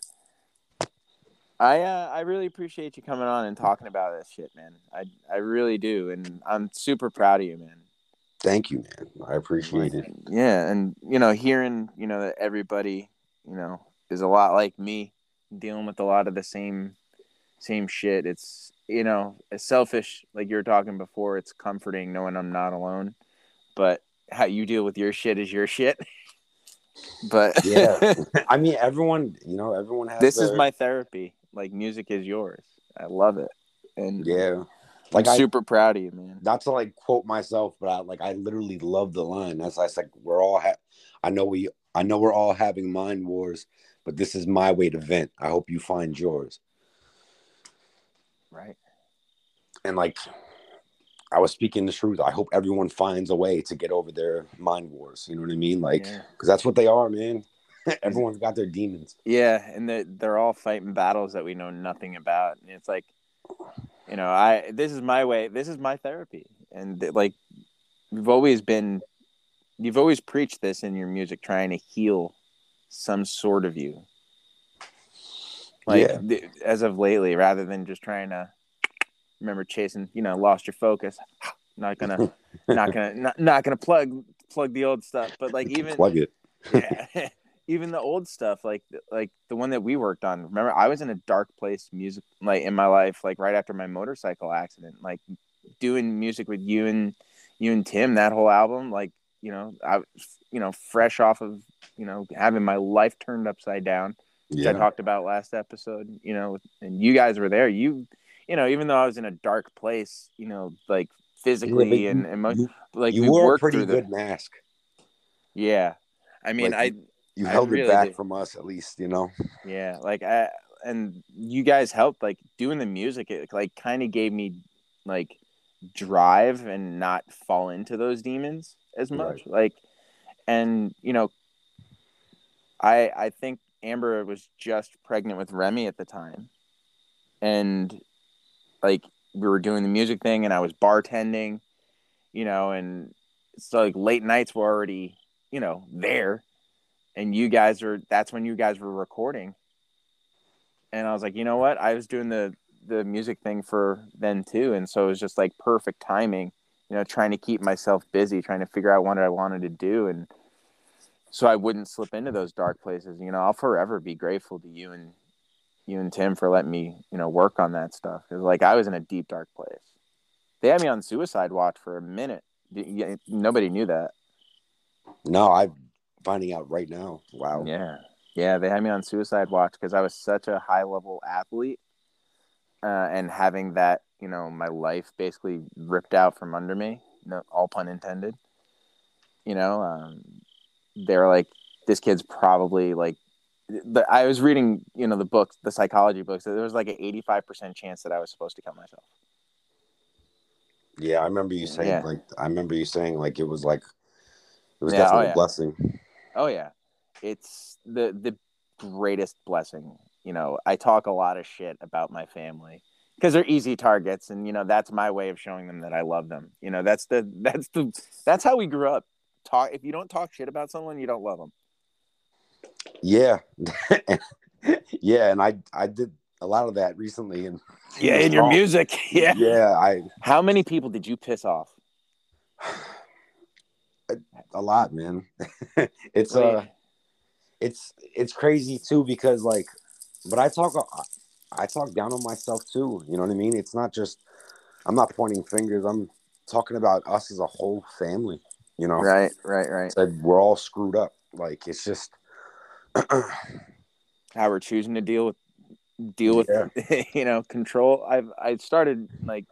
S2: I uh, I really appreciate you coming on and talking about this shit, man. I I really do, and I'm super proud of you, man.
S3: Thank you man i appreciate it
S2: Yeah, and you know, hearing you know that everybody you know is a lot like me, dealing with a lot of the same same shit. It's you know, it's selfish, like you were talking before. It's comforting knowing I'm not alone, but how you deal with your shit is your shit. *laughs* but
S3: yeah *laughs* i mean everyone you know everyone has
S2: this is my therapy. Like music is yours. I love it, and
S3: yeah
S2: like
S3: like I,
S2: super proud of you, man.
S3: not to like quote myself, but I like I literally love the line. That's I like we're all ha- I know we I know we're all having mind wars, but this is my way to vent. I hope you find yours.
S2: Right?
S3: And like I was speaking the truth. I hope everyone finds a way to get over their mind wars. You know what I mean? Like
S2: Yeah.
S3: because that's what they are, man. *laughs* Everyone's got their demons.
S2: Yeah, and they're, they're all fighting battles that we know nothing about. And it's like, you know, I this is my way. This is my therapy, and like, you've always been, you've always preached this in your music, trying to heal some sort of you. Like
S3: Yeah.
S2: th- as of lately, rather than just trying to remember chasing, you know, lost your focus. *sighs* Not gonna, *laughs* not gonna, not, not gonna plug plug the old stuff, but like *laughs* even
S3: plug it. *laughs*
S2: yeah. Even the old stuff like like the one that we worked on remember i was in a dark place music like in my life like right after my motorcycle accident like doing music with you and you and tim that whole album like you know i you know fresh off of you know having my life turned upside down which i talked about last episode you know and you guys were there. You you know even though i was in a dark place you know like physically
S3: Yeah,
S2: and,
S3: but
S2: and mo-
S3: you,
S2: like
S3: you
S2: we
S3: wore a pretty good
S2: the
S3: mask.
S2: yeah. I mean
S3: Like,
S2: i
S3: You held
S2: really
S3: it back
S2: did.
S3: from us at least, you know.
S2: Yeah, like I and you guys helped like doing the music. It like kind of gave me like drive and not fall into those demons as much. Like, and you know, I I think Amber was just pregnant with Remy at the time, and like we were doing the music thing, and I was bartending, you know, and so like late nights were already you know, there. And you guys are that's when you guys were recording. And I was like, you know what? I was doing the the music thing for then too. And so it was just like perfect timing, you know, trying to keep myself busy, trying to figure out what I wanted to do and so I wouldn't slip into those dark places. You know, I'll forever be grateful to you and you and Tim for letting me, you know, work on that stuff. Cause like I was in a deep dark place. They had me on suicide watch for a minute. Nobody knew that.
S3: No, I'm finding out right now. Wow.
S2: Yeah. Yeah. They had me on suicide watch because I was such a high level athlete. Uh, and having that, you know, my life basically ripped out from under me, no, all pun intended. You know, um, they're like, this kid's probably like, the, I was reading, you know, the books, the psychology books. There was like an eighty-five percent chance that I was supposed to kill myself.
S3: Yeah, I remember you saying
S2: Yeah.
S3: like I remember you saying like it was like it was
S2: Yeah, oh,
S3: definitely
S2: yeah.
S3: a blessing.
S2: Oh yeah, it's the the greatest blessing. You know, I talk a lot of shit about my family because they're easy targets, and you know that's my way of showing them that I love them. You know, that's the that's the that's how we grew up. Talk if you don't talk shit about someone, you don't love them.
S3: Yeah. *laughs* yeah, and I I did a lot of that recently and
S2: Yeah, in your music. *laughs* Yeah.
S3: Yeah, I
S2: How many people did you piss off? *sighs* *sighs* *sighs*
S3: a lot, man. *laughs* it's
S2: Wait.
S3: uh it's it's crazy too because like but I talk I talk down on myself too, you know what I mean? It's not just I'm not pointing fingers. I'm talking about us as a whole family, you know.
S2: Right, right, right.
S3: Said we're all screwed up. Like it's just *clears throat*
S2: How we're choosing to deal with deal with
S3: Yeah. *laughs*
S2: you know control. I've I started like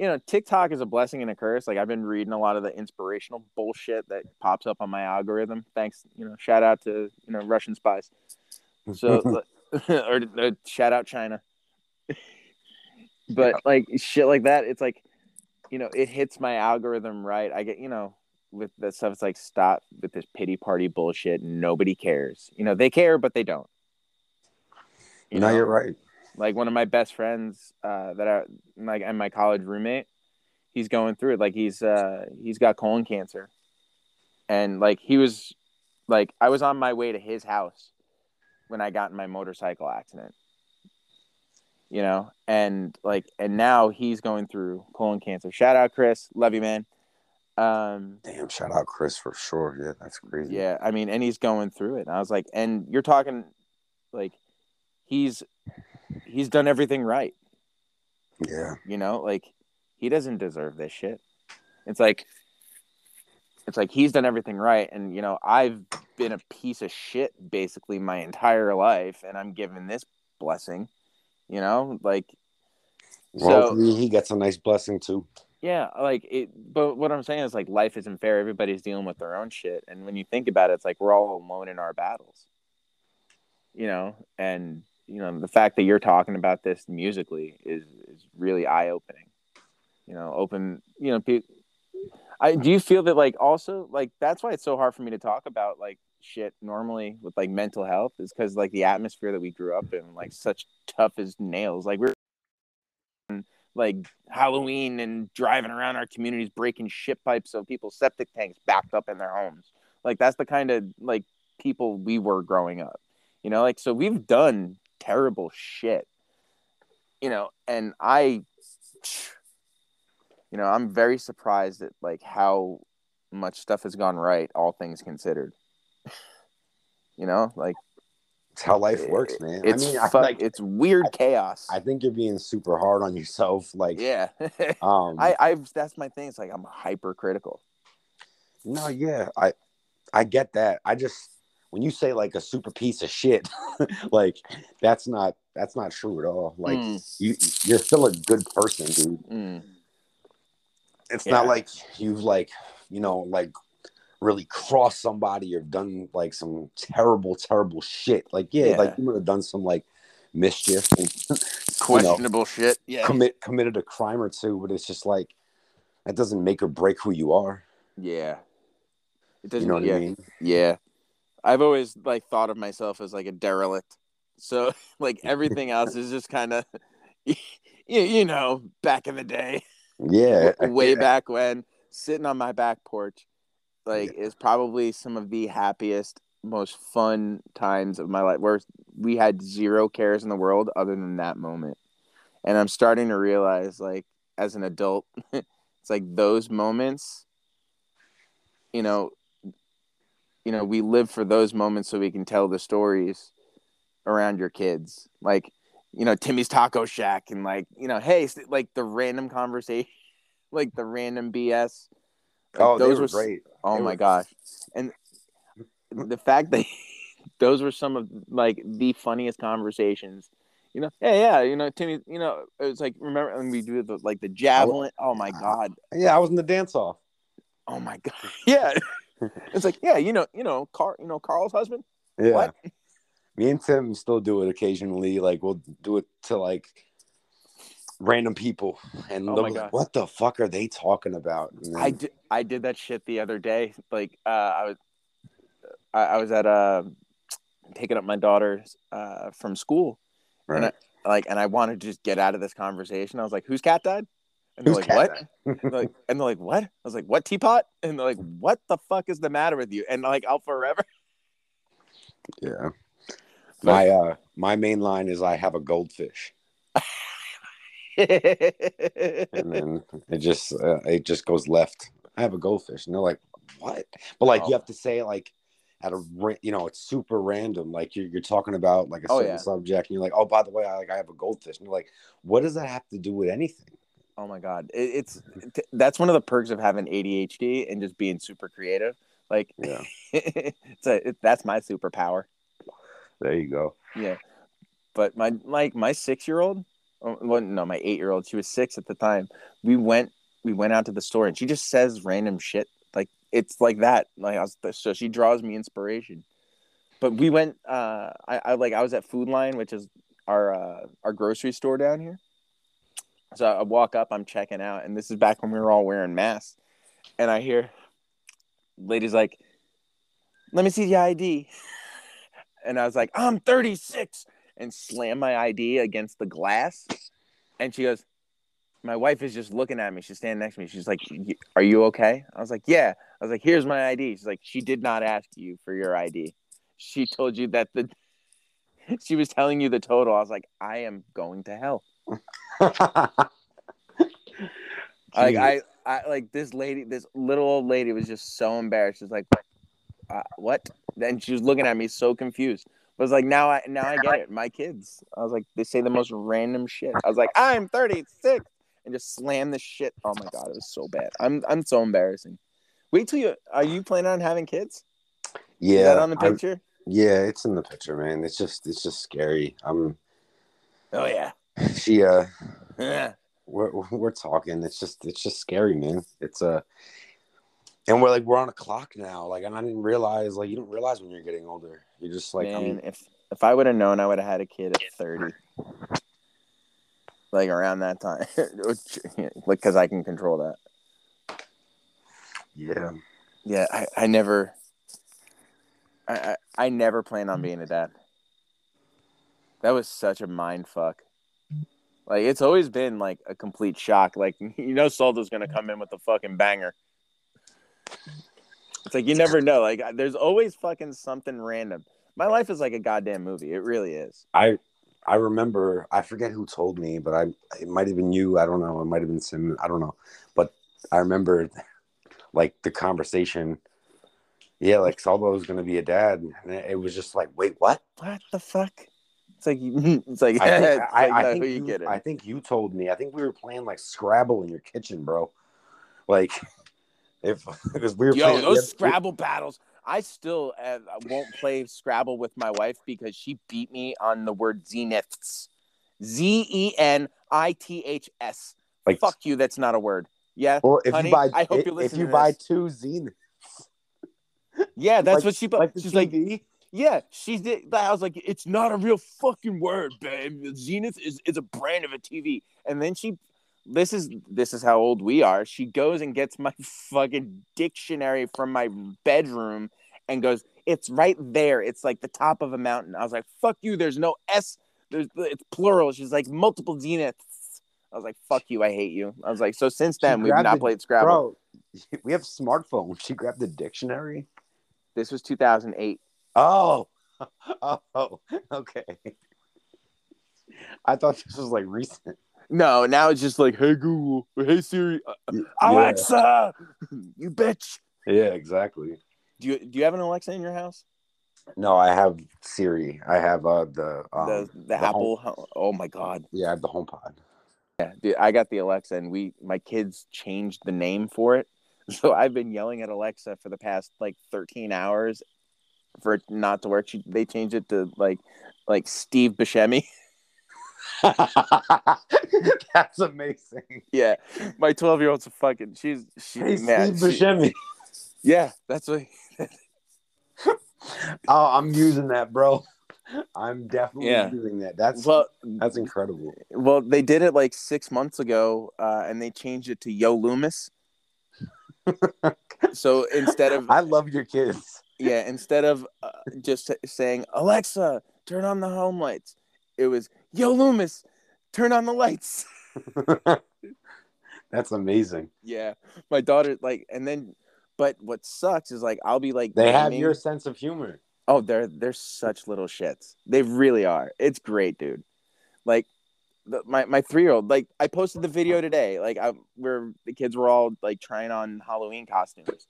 S2: you know TikTok is a blessing and a curse. Like I've been reading a lot of the inspirational bullshit that pops up on my algorithm. Thanks, you know, shout out to you know Russian spies. So *laughs* *laughs* or, or shout out China. *laughs* but like shit like that, it's like you know it hits my algorithm right. I get you know with that stuff. It's like stop with this pity party bullshit. Nobody cares. You know they care, but they don't. You
S3: no,
S2: know?
S3: you're right.
S2: Like one of my best friends uh, that I like and my college roommate, he's going through it. Like he's uh, he's got colon cancer, and like he was like I was on my way to his house when I got in my motorcycle accident. You know, and like and now he's going through colon cancer. Shout out Chris, love you man. Um,
S3: Damn, shout out Chris for sure. Yeah, that's crazy.
S2: yeah, I mean, and he's going through it. And I was like, and you're talking like he's he's done everything right.
S3: Yeah.
S2: you know like he doesn't deserve this shit it's like it's like he's done everything right and you know i've been a piece of shit basically my entire life and i'm given this blessing you know like
S3: Well,
S2: So-
S3: he gets a nice blessing too.
S2: yeah like it but what i'm saying is like life isn't fair everybody's dealing with their own shit and when you think about it it's like we're all alone in our battles you know and you know the fact that you're talking about this musically is is really eye-opening. You know open you know i do you feel that like also like that's why it's so hard for me to talk about like shit normally with like mental health is because like the atmosphere that we grew up in like such tough as nails. Like we're like halloween and driving around our communities breaking shit pipes of people's septic tanks backed up in their homes. Like that's the kind of like people we were growing up. You know like so we've done terrible shit you know and i you know i'm very surprised at like how much stuff has gone right all things considered *laughs* you know like
S3: It's how life works, man.
S2: it's
S3: I mean, I, like,
S2: it's weird chaos
S3: I think you're being super hard on yourself. Like,
S2: yeah *laughs*
S3: um,
S2: i i've that's my thing it's like i'm hypercritical
S3: no, yeah, I, I get that. I just when you say like a super piece of shit, *laughs* like that's not that's not true at all. Like
S2: Mm.
S3: you, you're still a good person, dude.
S2: Mm.
S3: It's
S2: Yeah.
S3: not like you've like you know like really crossed somebody or done like some terrible terrible shit. Like yeah,
S2: Yeah.
S3: like you would have done some like mischief and *laughs* you know,
S2: questionable shit yeah
S3: commit committed a crime or two, but it's just like that doesn't make or break who you are.
S2: yeah it doesn't you
S3: know what
S2: yeah
S3: I mean?
S2: Yeah. I've always like thought of myself as like a derelict. So *laughs* like *laughs* everything else is just kind of you, you know, back in the day,
S3: Yeah, *laughs*
S2: way back when sitting on my back porch like is probably some of the happiest, most fun times of my life where we had zero cares in the world other than that moment. And I'm starting to realize like as an adult, it's like those moments, you know, you know, we live for those moments so we can tell the stories around your kids. Like, you know, Timmy's Taco Shack and like, you know, hey, like the random conversation, *laughs* like the random BS. Like,
S3: oh, those
S2: were
S3: were great.
S2: Oh
S3: They
S2: my
S3: were-
S2: gosh. And the fact that *laughs* those were some of like the funniest conversations. You know, yeah, yeah, you know, Timmy, you know, it was like remember when we do the like the javelin. Oh my god.
S3: Yeah, I was in the dance off.
S2: Oh my *laughs* god. Yeah. It's like, yeah, you know, you know, Carl, you know, Carl's husband.
S3: Yeah.
S2: What?
S3: Me and Tim still do it occasionally. Like we'll do it to like random people, and
S2: Oh
S3: like, "What the fuck are they talking about?" Then-
S2: I did, I did that shit the other day. Like, uh, I was, I, I was at uh, picking up my daughter uh, from school,
S3: right.
S2: and like, and I wanted to just get out of this conversation. I was like, "Whose cat died?" And they're
S3: Whose
S2: like, "What?" *laughs* They're like, and they're like, "What?" I was like, "What teapot?" And they're like, "What the fuck is the matter with you?" And like, I'll forever. *laughs*
S3: yeah. My uh, my main line is, "I have a goldfish," and *laughs* then it just uh, it just goes left. I have a goldfish, and they're like, "What?" But like,
S2: Oh.
S3: you have to say like at a you know, it's super random. Like you're you're talking about like a
S2: Oh,
S3: certain
S2: yeah.
S3: subject, and you're like, "Oh, by the way, I like I have a goldfish," and you're like, "What does that have to do with anything?"
S2: Oh my god, it, it's t- that's one of the perks of having ADHD and just being super creative. Like,
S3: Yeah, *laughs*
S2: it's a it, that's my superpower.
S3: there you go.
S2: Yeah, but my like my six year old, well, no, my eight year old. She was six at the time. We went we went out to the store and she just says random shit. Like it's like that. Like I was, so she draws me inspiration. But we went. Uh, I, I like I was at Food Lion, which is our uh, our grocery store down here. So I walk up, I'm checking out, and this is back when we were all wearing masks. And I hear ladies like, "Let me see the ID." And I was like, "I'm 36," and slam my ID against the glass. And she goes, "My wife is just looking at me. She's standing next to me. She's like, "Are you okay?" I was like, "Yeah." I was like, "Here's my ID." She's like, "She did not ask you for your ID. She told you that the." *laughs* She was telling you the total. I was like, I am going to hell. Like I, I like this lady, this little old lady was just so embarrassed. She's like, uh, "What?" Then she was looking at me so confused. I was like, "Now I, now I get it." My kids. I was like, they say the most random shit. I was like, "I'm 36," and just slam the shit. Oh my god, it was so bad. I'm, I'm so embarrassing. Wait till you. Are you planning on having kids? Is
S3: yeah,
S2: that on the
S3: I'm-
S2: picture?
S3: yeah, it's in the picture, man. It's just it's just scary. I'm
S2: Oh yeah.
S3: She uh
S2: Yeah.
S3: we're we're talking. It's just it's just scary, man. It's uh and we're like we're on a clock now. Like and I didn't realize like you don't realize when you're getting older. You're just like
S2: Man,
S3: I'm
S2: if if I would have known, I would have had a kid at 30. Like around that time, *laughs* like because I can control that.
S3: yeah.
S2: Yeah, I, I never, I, I I never planned on being a dad. That was such a mind fuck. Like it's always been like a complete shock. Like *laughs* you know, Soldo's gonna mm. come in with a fucking banger. It's like you never know. Like there's always fucking something random. My life is like a goddamn movie. It really is.
S3: I I remember I forget who told me, but I it might have been you. I don't know. It might have been Sim. I don't know. But I remember *laughs* like the conversation. Yeah, like Salvo was gonna be a dad, and it was just like, wait, what?
S2: What the fuck? It's like *laughs* it's like,
S3: I think, *laughs*
S2: it's
S3: I,
S2: like,
S3: I
S2: no,
S3: think
S2: who
S3: you,
S2: you kidding?
S3: I think you told me. I think we were playing like Scrabble in your kitchen, bro. Like, *laughs* if because we were
S2: Yo,
S3: playing,
S2: those
S3: we-
S2: Scrabble battles. I still uh, won't play Scrabble with my wife because she beat me on the word zeniths. Z E N I T H S.
S3: like,
S2: Fuck you, that's not a word. Yeah.
S3: Well, if
S2: honey,
S3: you buy,
S2: I hope you
S3: if you
S2: to
S3: buy
S2: this.
S3: two Zenith,
S2: Yeah, that's
S3: like-
S2: what she put.
S3: like the
S2: She's like,
S3: TV,
S2: yeah, she did. I was like, it's not a real fucking word, babe. Zenith is, is a brand of a TV. And then she, this is this is how old we are. She goes and gets my *laughs* fucking dictionary from my bedroom and goes, it's right there. It's like the top of a mountain. I was like, fuck you. There's no S. There's it's plural. She's like multiple zeniths. I was like, "Fuck you, I hate you." I was like, so since then we've not
S3: the-
S2: played Scrabble.
S3: Bro, *laughs* we have smartphones. She grabbed the dictionary.
S2: This was 2008.
S3: Oh, *laughs* oh, okay. I thought this was like recent.
S2: No, now it's just like, "Hey Google, hey Siri, uh,
S3: Yeah.
S2: Alexa, you bitch."
S3: Yeah, exactly.
S2: Do you do you have an Alexa in your house?
S3: No, I have Siri. I have uh the um,
S2: the the,
S3: the
S2: Apple. ho- Oh my god.
S3: yeah, I have the HomePod.
S2: Yeah, dude, I got the Alexa, and we my kids changed the name for it. *laughs* So I've been yelling at Alexa for the past like 13 hours for it not to work. She, they changed it to like like Steve Buscemi. *laughs* *laughs*
S3: That's amazing.
S2: yeah, my 12 year old's a fucking. She's she.
S3: Hey,
S2: man,
S3: Steve
S2: she-
S3: Buscemi.
S2: yeah, that's what. *laughs*
S3: Oh, I'm using that, bro. I'm definitely
S2: Yeah.
S3: using that. That's
S2: Well,
S3: that's incredible.
S2: well, they did it like six months ago, uh, and they changed it to Yo Loomis. so instead of
S3: I love your kids.
S2: Yeah, instead of uh, just saying Alexa, turn on the home lights, it was Yo Loomis, turn on the lights. *laughs*
S3: That's amazing.
S2: yeah, my daughter like, and then, but what sucks is like I'll be like
S3: They have your sense of humor.
S2: Oh, they're they're such little shits. They really are. It's great, dude. Like the, my my three year old. Like I posted the video today. Like I where the kids were all like trying on Halloween costumes,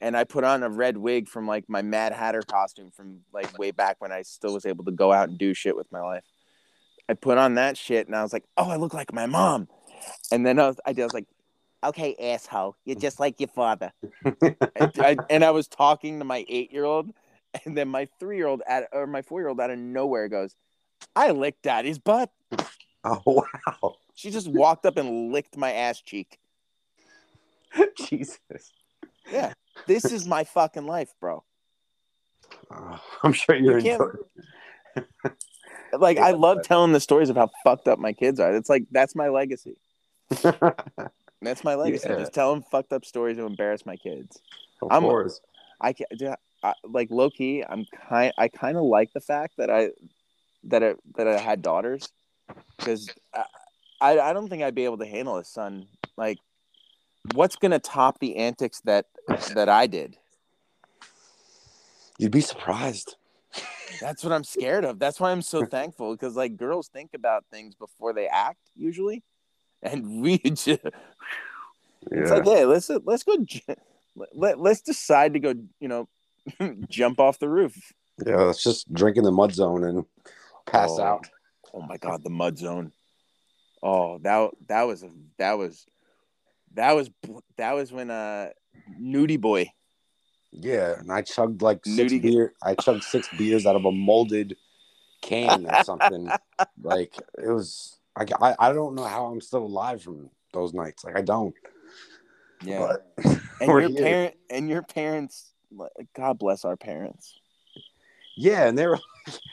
S2: and I put on a red wig from like my Mad Hatter costume from like way back when I still was able to go out and do shit with my life. I put on that shit, and I was like, oh, I look like my mom. And then I was, I, did, I was like, okay, asshole, you're just like your father. I, I, *laughs* and I was talking to my eight year old, and then my three year old at or my four year old out of nowhere goes, "I licked daddy's butt."
S3: Oh *laughs* wow.
S2: She just walked up and licked my ass cheek. *laughs*
S3: Jesus.
S2: Yeah, this is my fucking life, bro.
S3: Oh, *laughs* I'm sure you're
S2: You
S3: enjoying *laughs*
S2: Like I love telling the stories of how fucked up my kids are. It's like that's my legacy. *laughs* That's my legacy.
S3: Yeah.
S2: Just tell them fucked up stories to embarrass my kids.
S3: Of
S2: I'm-
S3: course.
S2: I can I, like low key. I'm kind. I kind of like the fact that I that I that I had daughters because I I don't think I'd be able to handle a son. Like, what's gonna top the antics that that I did?
S3: You'd be surprised.
S2: That's what I'm scared of. That's why I'm so thankful because like girls think about things before they act usually, and *laughs* we just it's like hey let's let's go let, let's decide to go you know *laughs* jump off the roof.
S3: yeah, let's just drink in the mud zone and pass
S2: Oh.
S3: out.
S2: Oh my god, the mud zone. Oh, that that was a that was that was that was when uh Nudie Boy.
S3: Yeah, and I chugged like six
S2: Nudie-
S3: beer. I chugged six beers out of a molded can or something. *laughs* like it was. I, I I don't know how I'm still alive from those nights. Like I don't.
S2: Yeah.
S3: But *laughs*
S2: and your
S3: here.
S2: parent and your parents God bless our parents.
S3: yeah, and they were.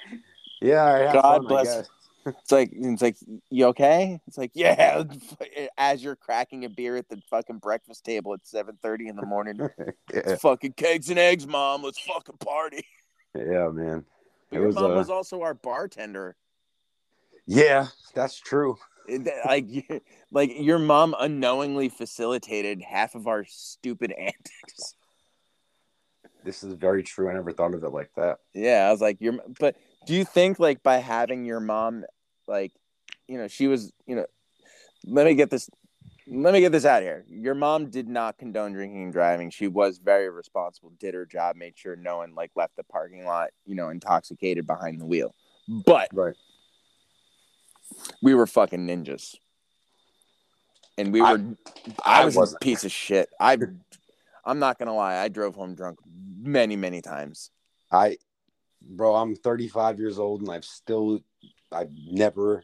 S3: *laughs* yeah, I
S2: God
S3: fun,
S2: bless-. It's like it's like you okay? It's like yeah. *laughs* As you're cracking a beer at the fucking breakfast table at seven thirty in the morning, *laughs*
S3: yeah,
S2: it's fucking kegs and eggs, mom. Let's fucking party.
S3: yeah, man.
S2: But
S3: It
S2: your
S3: was,
S2: mom
S3: uh,
S2: was also our bartender.
S3: Yeah, that's true.
S2: Like *laughs* like your mom unknowingly facilitated half of our stupid antics.
S3: This is very true. I never thought of it like that.
S2: Yeah, I was like, your. But do you think like by having your mom, like, you know, she was, you know, let me get this, let me get this out here. Your mom did not condone drinking and driving. She was very responsible, did her job, made sure no one like left the parking lot, you know, intoxicated behind the wheel. But
S3: Right.
S2: we were fucking ninjas. And we were
S3: I-
S2: I, was a piece of shit. I I'm not gonna lie, I drove home drunk many, many times.
S3: I, bro, I'm 35 years old and I've still, I've never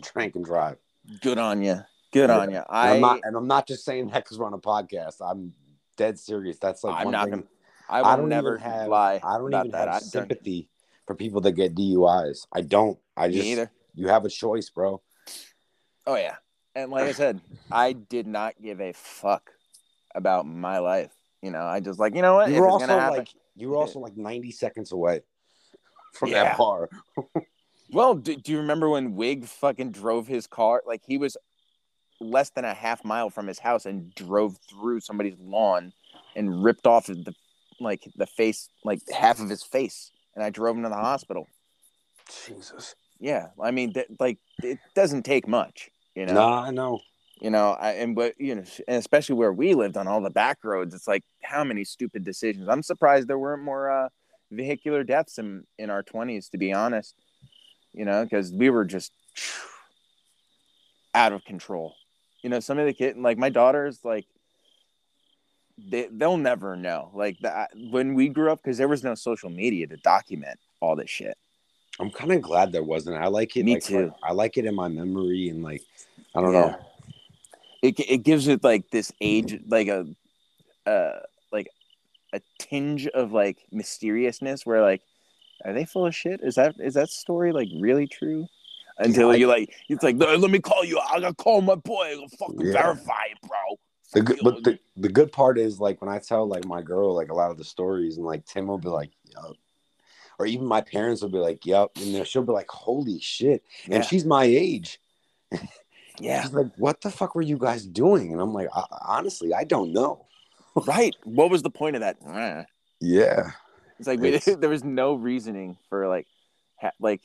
S3: drank and drive.
S2: Good on you. Good on you.
S3: And
S2: I
S3: I'm not, and I'm not just saying that because we're on a podcast. I'm dead serious. That's like
S2: I'm not gonna I
S3: I don't
S2: never
S3: have.
S2: lie
S3: I don't even
S2: that.
S3: have sympathy for people that get DUIs. I don't. I
S2: me
S3: just.
S2: either.
S3: You have a choice, bro.
S2: Oh yeah. And like I said, I did not give a fuck about my life. You know, I just like, you know what?
S3: You were also
S2: happen.
S3: like, you were also like 90 seconds away from
S2: Yeah.
S3: that bar. *laughs*
S2: Well, do, do you remember when Wig fucking drove his car? Like he was less than a half mile from his house and drove through somebody's lawn and ripped off the like the face like half of his face and I drove him to the hospital.
S3: Jesus.
S2: Yeah, I mean th- like it doesn't take much, you know.
S3: Nah, I know.
S2: You know, I, and but you know, and especially where we lived on all the back roads, it's like how many stupid decisions. I'm surprised there weren't more uh, vehicular deaths in in our 20s, to be honest. You know, because we were just out of control. You know, some of the kids, like my daughters, like they they'll never know. Like that when we grew up, because there was no social media to document all this shit.
S3: I'm kind of glad there wasn't. I like it.
S2: Me
S3: like,
S2: too.
S3: I like it in my memory and like I don't
S2: Yeah.
S3: know.
S2: It it gives it like this age, like a, uh, like a tinge of like mysteriousness, where like, are they full of shit? Is that is that story like really true? Until
S3: I-
S2: you like, it's like, let me call you. I gotta call my boy. I gotta fucking
S3: Yeah.
S2: verify it, bro.
S3: The good, but the, the good part is like when I tell like my girl like a lot of the stories and like Tim will be like, yup. Or even my parents will be like, yup. And she'll be like, holy shit.
S2: yeah,
S3: And she's my age. *laughs*
S2: yeah,
S3: She's like, what the fuck were you guys doing? And I'm like, "I- honestly, I don't know.
S2: right. What was the point of that?
S3: Yeah.
S2: It's like we,
S3: It's- *laughs*
S2: there was no reasoning for like, ha, like,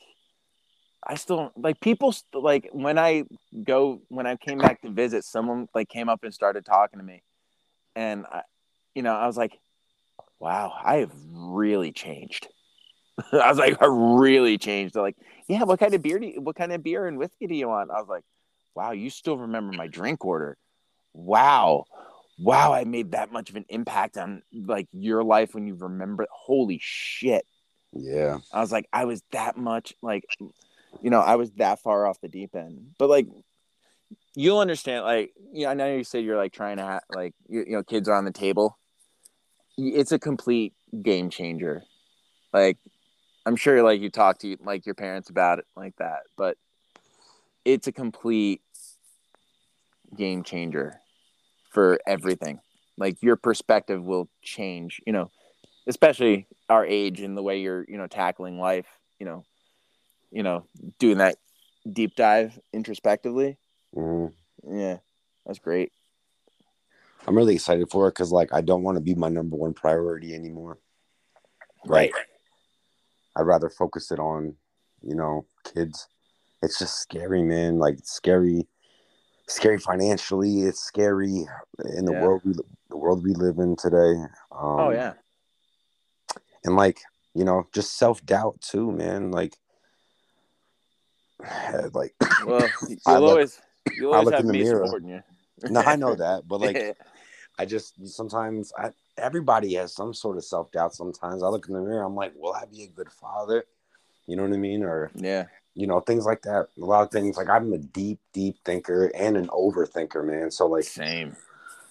S2: I still like people st- like when I go when I came back to visit, someone like came up and started talking to me, and I, you know, I was like, wow, I have really changed. *laughs* I was like, I really changed. They're like, yeah, what kind of beer do you, what kind of beer and whiskey do you want? I was like, wow, you still remember my drink order? Wow. Wow, I made that much of an impact on like your life when you remember. Holy shit.
S3: Yeah.
S2: I was like, I was that much like, you know, I was that far off the deep end. But like, you'll understand. Like, you know, I know you said you're like trying to have like, you, you know, kids are on the table. It's a complete game changer. Like, I'm sure like you talk to like your parents about it like that, but it's a complete game changer for everything. Like your perspective will change. You know, especially our age and the way you're you know tackling life you know you know doing that deep dive introspectively
S3: Mhm.
S2: yeah that's great
S3: I'm really excited for it because like I don't want to be my number one priority anymore.
S2: right
S3: I'd rather focus it on, you know, kids. It's just scary, man. Like it's scary, scary financially. It's scary in the
S2: Yeah.
S3: world we the world we live in today. Um,
S2: oh yeah
S3: and like you know, just self doubt too, man. Like, *sighs* like
S2: well *coughs*
S3: I
S2: you'll
S3: look-
S2: always you'll
S3: I
S2: always
S3: look
S2: have
S3: in the
S2: me
S3: mirror.
S2: supporting you
S3: no, I *laughs* know that, but like I just sometimes I everybody has some sort of self doubt. Sometimes I look in the mirror, I'm like, will I be a good father? You know what I mean? Or
S2: yeah
S3: you know things like that. A lot of things like I'm a deep, deep thinker and an overthinker, man. So like
S2: same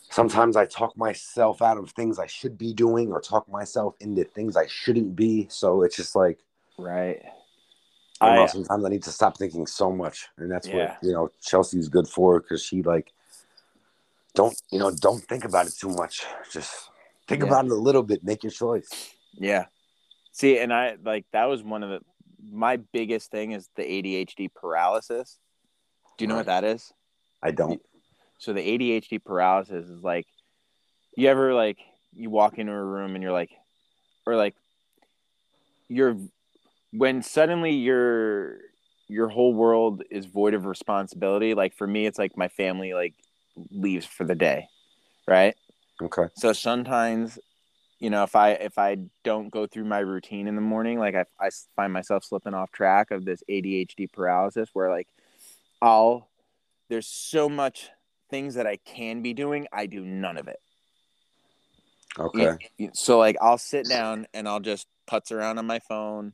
S3: sometimes I talk myself out of things I should be doing, or talk myself into things I shouldn't be. So it's just like
S2: right
S3: I know, sometimes I need to stop thinking so much, and that's
S2: Yeah.
S3: what you know Chelsea's good for because she like don't you know don't think about it too much. Just think
S2: Yeah.
S3: about it a little bit. Make your choice.
S2: yeah see and i like that was one of the my biggest thing is the adhd paralysis do you know what that is
S3: I don't.
S2: So the ADHD paralysis is like, you ever like you walk into a room and you're like, or like, you're when suddenly your your whole world is void of responsibility. Like for me, it's like my family like leaves for the day, right?
S3: Okay.
S2: So sometimes, you know, if I if I don't go through my routine in the morning, like I I find myself slipping off track of this ADHD paralysis, where like I'll there's so much things that I can be doing, I do none of it.
S3: Okay.
S2: So like I'll sit down and I'll just putz around on my phone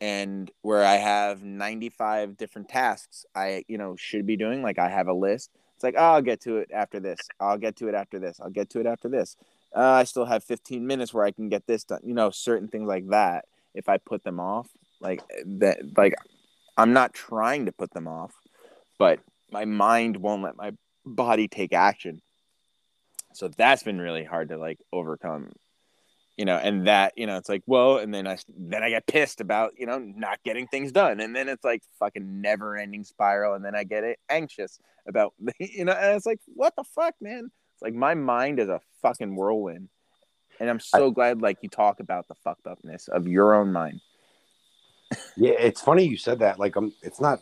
S2: and where I have 95 different tasks I you know should be doing like I have a list. It's like, oh, I'll get to it after this. I'll get to it after this. I'll get to it after this. Uh, I still have 15 minutes where I can get this done. You know, certain things like that. If I put them off, like that, like I'm not trying to put them off, but my mind won't let my body take action. So that's been really hard to like overcome. you know, and that, you know, it's like, well, and then I then I get pissed about, you know, not getting things done, and then it's like fucking never ending spiral, and then I get anxious about, *laughs* you know, and it's like, what the fuck, man? Like my mind is a fucking whirlwind, and I'm so I, glad like you talk about the fucked upness of your own mind.
S3: yeah, it's funny you said that. Like, um, it's not.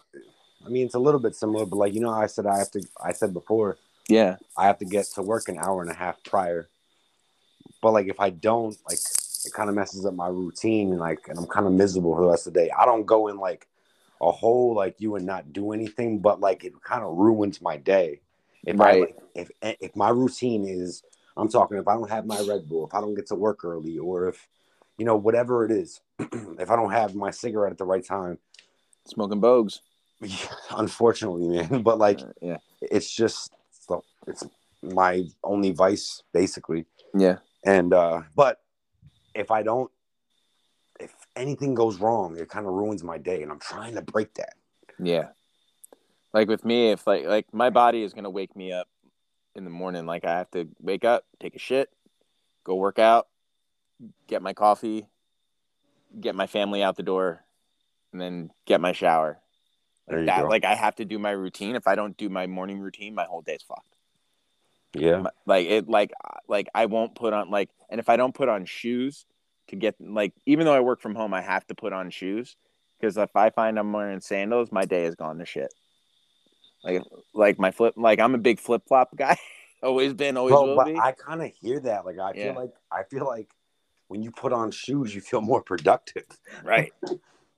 S3: I mean, it's a little bit similar, but like you know, I said I have to. I said before.
S2: Yeah.
S3: I have to get to work an hour and a half prior but like if I don't, like it kind of messes up my routine and like and I'm kind of miserable for the rest of the day. I don't go in like a whole like you and not do anything, but like it kind of ruins my day. If right. I if if my routine is I'm talking if I don't have my Red Bull, if I don't get to work early, or if you know whatever it is, *clears throat* if I don't have my cigarette at the right time,
S2: smoking bogues. *laughs*
S3: unfortunately, man. But like, uh, yeah, it's just it's my only vice, basically.
S2: Yeah.
S3: And uh, but if I don't, if anything goes wrong, it kind of ruins my day, and I'm trying to break that.
S2: Yeah. Like with me, if like like my body is gonna wake me up in the morning, like I have to wake up, take a shit, go work out, get my coffee, get my family out the door, and then get my shower. Like that, go. like I have to do my routine. If I don't do my morning routine, my whole day's fucked.
S3: Yeah.
S2: Like it like uh, like I won't put on like and if I don't put on shoes to get like even though I work from home I have to put on shoes because if I find I'm wearing sandals my day is gone to shit. Like like my flip like I'm a big flip flop guy. *laughs* always been, always Bro, will but be.
S3: I kind of hear that. Like I yeah. feel like I feel like when you put on shoes you feel more productive. *laughs*
S2: Right.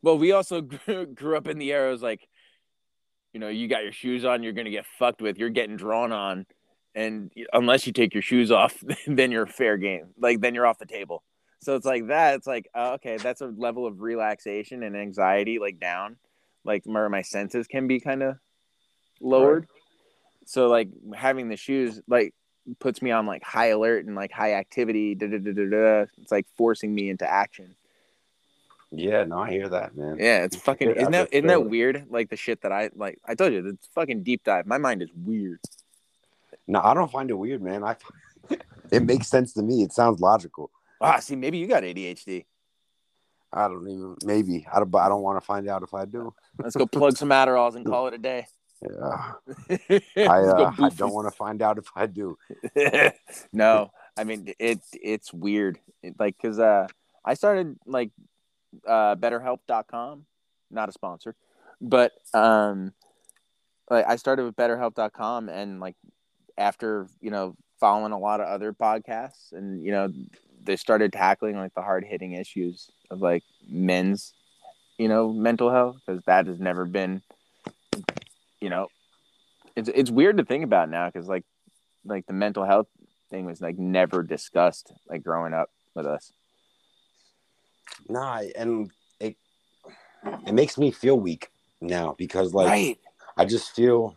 S2: well, we also *laughs* grew, grew up in the era was like you know, you got your shoes on, you're gonna get fucked with, you're getting drawn on and unless you take your shoes off, then you're fair game. Like then you're off the table. So it's like that. It's like oh, okay, that's a level of relaxation and anxiety like down, like where my senses can be kind of lowered. Right. So like having the shoes like puts me on like high alert and like high activity. Da, da, da, da, da. It's like forcing me into action.
S3: Yeah, no, I hear that, man.
S2: Yeah, it's *laughs* fucking. Isn't that isn't that weird? Like the shit that I like. I told you, it's fucking deep dive. My mind is weird.
S3: No, I don't find it weird, man. I *laughs* it makes sense to me. It sounds logical.
S2: Ah, see, maybe you got ADHD.
S3: I don't even. Maybe I don't. I don't want to find out if I do.
S2: Let's go plug some Adderalls and *laughs* call it a day.
S3: Yeah, *laughs* I, uh, I don't want to find out if I do. *laughs*
S2: no, I mean it. It's weird, it, like because uh, I started like uh, BetterHelp.com, not a sponsor, but um, like I started with BetterHelp.com, and like after you know following a lot of other podcasts and you know they started tackling like the hard hitting issues of like men's you know mental health because that has never been you know it's it's weird to think about now because like like the mental health thing was like never discussed like growing up with us
S3: nah and it it makes me feel weak now because like right. i just feel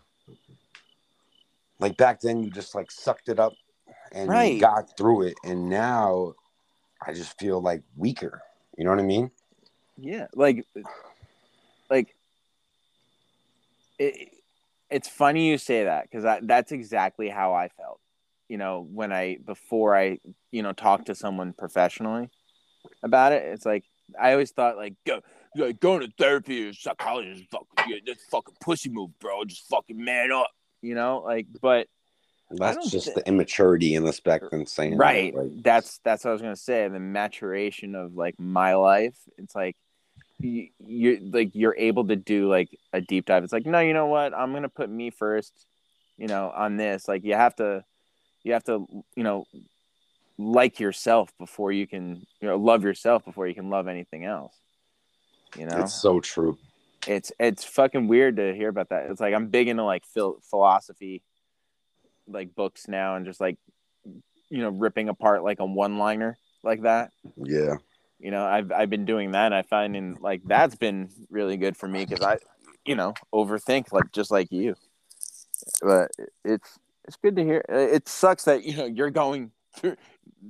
S3: like back then you just like sucked it up and right. got through it and now i just feel like weaker you know what i mean
S2: yeah like like it, it's funny you say that because that's exactly how i felt you know when i before i you know talk to someone professionally about it it's like i always thought like go like going to therapy or psychologist fucking yeah, that's fucking pussy move bro just fucking man up you know, like, but
S3: that's just th- the immaturity in the spectrum saying
S2: right. That, like, that's that's what I was gonna say. The maturation of like my life. It's like you're like you're able to do like a deep dive. It's like no, you know what? I'm gonna put me first. You know, on this, like you have to, you have to, you know, like yourself before you can, you know, love yourself before you can love anything else. You know,
S3: it's so true
S2: it's it's fucking weird to hear about that. It's like I'm big into like phil- philosophy, like books now, and just like you know ripping apart like a one liner like that.
S3: Yeah.
S2: You know, I've I've been doing that. I find in like that's been really good for me because I, you know, overthink like just like you. But it's it's good to hear. Uh, it sucks that you know you're going through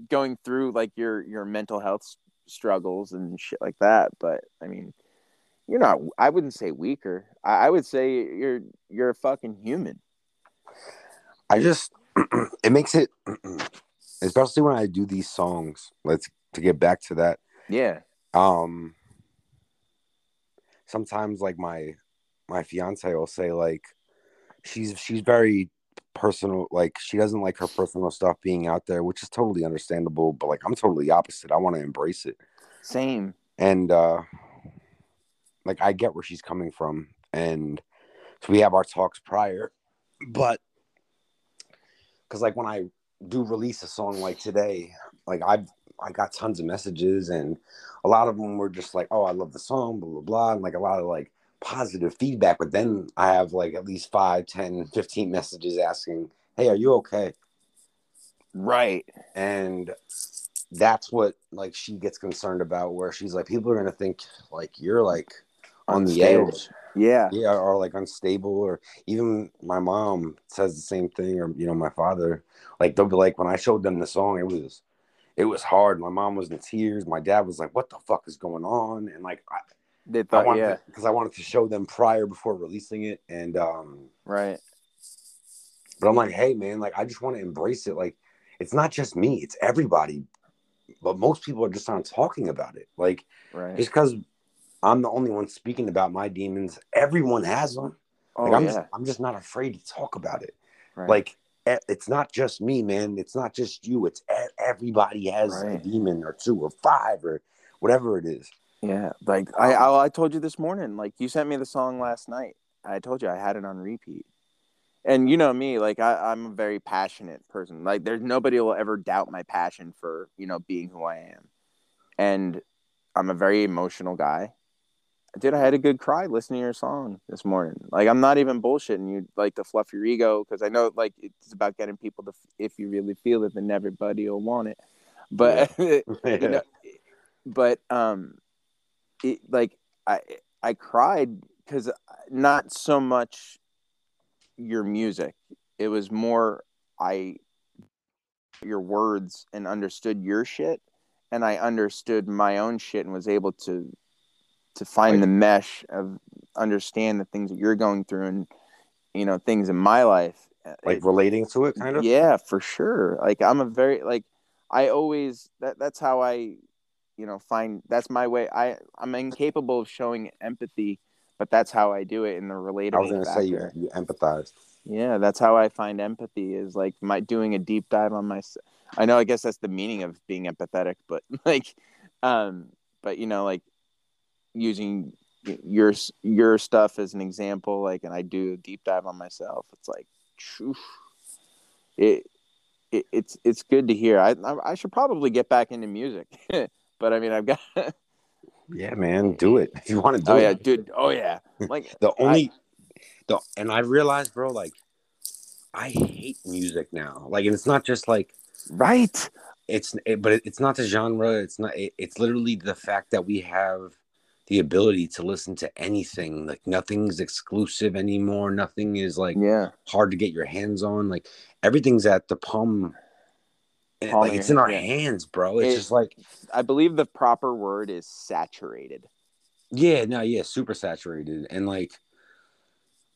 S2: going through like your your mental health struggles and shit like that. But I mean, you're not i wouldn't say weaker I, I, would say you're you're a fucking human
S3: i just *clears throat* it makes it *clears throat* especially when i do these songs let's to get back to that.
S2: Yeah.
S3: Um sometimes like my my fiance will say like she's she's very personal like she doesn't like her personal stuff being out there which is totally understandable but like i'm totally opposite i want to embrace it
S2: Same.
S3: and uh like i get where she's coming from and so we have our talks prior but because like when i do release a song like today like i've i got tons of messages and a lot of them were just like oh i love the song blah blah blah and like a lot of like positive feedback but then i have like at least 5 10 *laughs* 15 messages asking hey are you okay
S2: Right.
S3: and that's what like she gets concerned about where she's like people are gonna think like you're like on the
S2: Unstable.
S3: edge
S2: Yeah.
S3: yeah or like unstable or even my mom says the same thing or you know my father like they'll be like when i showed them the song it was it was hard my mom was in tears my dad was like what the fuck is going on and like i,
S2: They
S3: I wanted
S2: yeah.
S3: because i wanted to show them prior before releasing it and um
S2: Right.
S3: but i'm like hey man like i just want to embrace it like it's not just me it's everybody but most people are just not talking about it like
S2: Right.
S3: just because i'm the only one speaking about my demons everyone has them
S2: oh,
S3: like i'm
S2: yeah.
S3: just i'm just not afraid to talk about it
S2: right.
S3: like it's not just me man it's not just you it's everybody has a demon or two or five or whatever it is
S2: Yeah, like I, um, I I told you this morning. Like you sent me the song last night. I told you I had it on repeat. And you know me, like I, I'm a very passionate person. Like there's nobody will ever doubt my passion for you know being who I am. And I'm a very emotional guy. Dude, I had a good cry listening to your song this morning. Like I'm not even bullshitting you. Like to fluff your ego because I know like it's about getting people to. If you really feel it, then everybody will want it. But *laughs* you *laughs* know, but um, it, like I I cried because not so much your music. It was more I your words and understood your shit, and I understood my own shit and was able to to find
S3: Right.
S2: the mesh of understand the things that you're going through and you know things in my life.
S3: like
S2: It-
S3: relating to it kind of
S2: yeah, for sure. Like I'm a very like I always that that's how I you know find that's my way. I I'm incapable of showing empathy, but that's how I do it in the relatable
S3: i was gonna say you, you empathized
S2: Yeah, that's how I find empathy is like my doing a deep dive on my I know I guess that's the meaning of being empathetic, but *laughs* like um but you know like using your your stuff as an example like and I do a deep dive on myself. It's like phew, it, it it's it's good to hear. I I I should probably get back into music. *laughs* but I mean, I've got *laughs*
S3: yeah man do it if you want to do
S2: Oh
S3: it
S2: yeah, dude. Oh yeah. Like
S3: the only the and I realized, bro, like I hate music now. Like, and it's not just like
S2: right.
S3: it's, it, but it, it's not the genre. It's not. It, it's literally the fact that we have the ability to listen to anything. Like, nothing's exclusive anymore. Nothing is like
S2: Yeah.
S3: hard to get your hands on. Like, everything's at the palm.
S2: Palm
S3: like it's in our
S2: yeah.
S3: hands, bro. It's
S2: It-
S3: just like,
S2: I believe the proper word is saturated.
S3: yeah, no, yeah, super saturated, and like,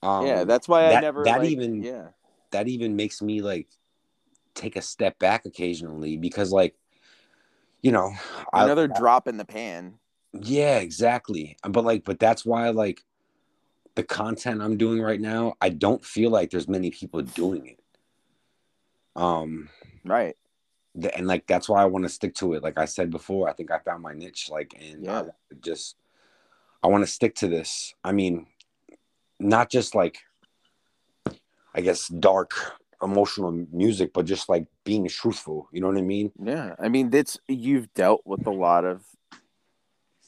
S3: um,
S2: yeah, that's why I never
S3: that
S2: like,
S3: even-
S2: yeah.
S3: that even makes me like take a step back occasionally because like you know I-
S2: Another drop in the pan.
S3: Yeah exactly but like but that's why like the content i'm doing right now i don't feel like there's many people doing it um
S2: Right.
S3: th- and like that's why i want to stick to it like i said before i think i found my niche like and
S2: Yeah.
S3: wanna just i want to stick to this i mean not just like i guess dark emotional music but just like being truthful you know what i mean
S2: Yeah. I mean, that's you've dealt with a lot of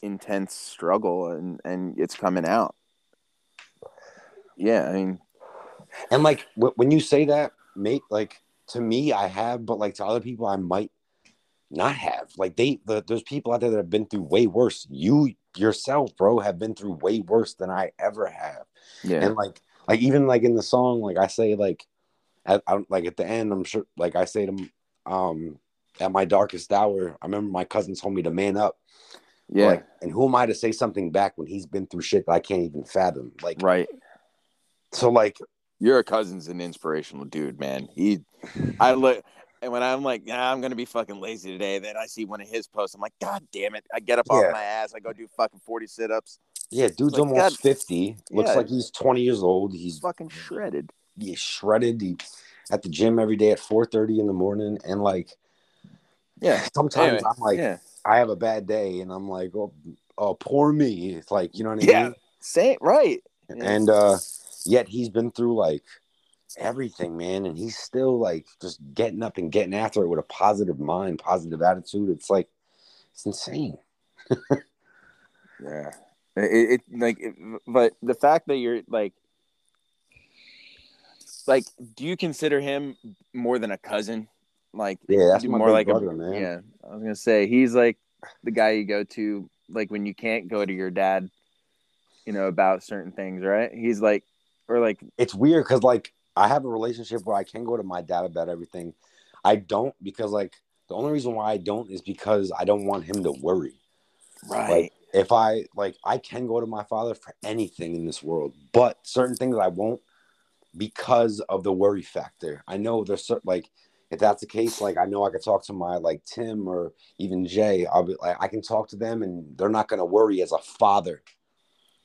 S2: intense struggle and and it's coming out. Yeah, I mean,
S3: and like wh- when you say that mate like to me i have but like to other people i might not have like they the, there's people out there that have been through way worse you yourself bro have been through way worse than i ever have
S2: yeah.
S3: and like like even like in the song like i say like at I, like at the end i'm sure like i say to um at my darkest hour i remember my cousin told me to man up
S2: yeah.
S3: like and who am i to say something back when he's been through shit that i can't even fathom like
S2: right.
S3: so like
S2: Your cousin's an inspirational dude, man. He, I look, And when I'm like, nah, I'm gonna be fucking lazy today, then I see one of his posts. I'm like, God damn it! I get up off
S3: Yeah.
S2: my ass. I go do fucking 40 sit-ups.
S3: Yeah, dude's
S2: Like,
S3: almost
S2: God-
S3: 50. Looks
S2: Yeah.
S3: like he's 20 years old.
S2: He's fucking shredded.
S3: he's shredded. He at the gym every day at 4:30 in the morning. And like
S2: Yeah.
S3: sometimes
S2: Anyway,
S3: I'm like,
S2: yeah.
S3: I have a bad day and I'm like, oh, oh poor me. It's like, you know what I
S2: Yeah.
S3: mean?
S2: Same. Right.
S3: And uh yet he's been through like everything, man, and he's still like just getting up and getting after it with a positive mind, positive attitude. It's like it's insane. *laughs*
S2: Yeah. It, it like, it, but the fact that you're like, like, do you consider him more than a cousin? Like,
S3: Yeah, that's
S2: more like
S3: brother,
S2: a
S3: man.
S2: yeah. I was gonna say he's like the guy you go to, like when you can't go to your dad, you know, about certain things, right? He's like, or like,
S3: it's weird because like I have a relationship where I can go to my dad about everything. I don't because like the only reason why I don't is because I don't want him to worry.
S2: right,
S3: Like if I like I can go to my father for anything in this world, but certain things I won't because of the worry factor. I know there's certain like if that's the case, like I know I could talk to my like Tim or even Jay. I'll be like I can talk to them and they're not gonna worry as a father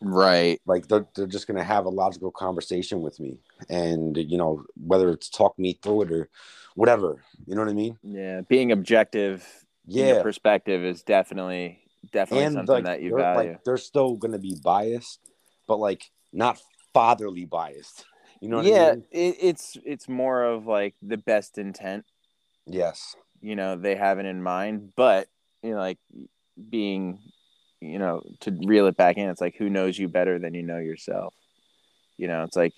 S2: right,
S3: like they're, they're just going to have a logical conversation with me and you know whether it's talk me through it or whatever you know what i mean
S2: yeah. Being objective,
S3: yeah
S2: perspective is definitely definitely
S3: and
S2: something
S3: like
S2: that you
S3: they're,
S2: value.
S3: like they're still going to be biased but like not fatherly biased you know what
S2: yeah,
S3: i mean?
S2: it, it's it's more of like the best intent.
S3: Yes.
S2: You know they have it in mind but you know like being you know to reel it back in it's like who knows you better than you know yourself? You know it's like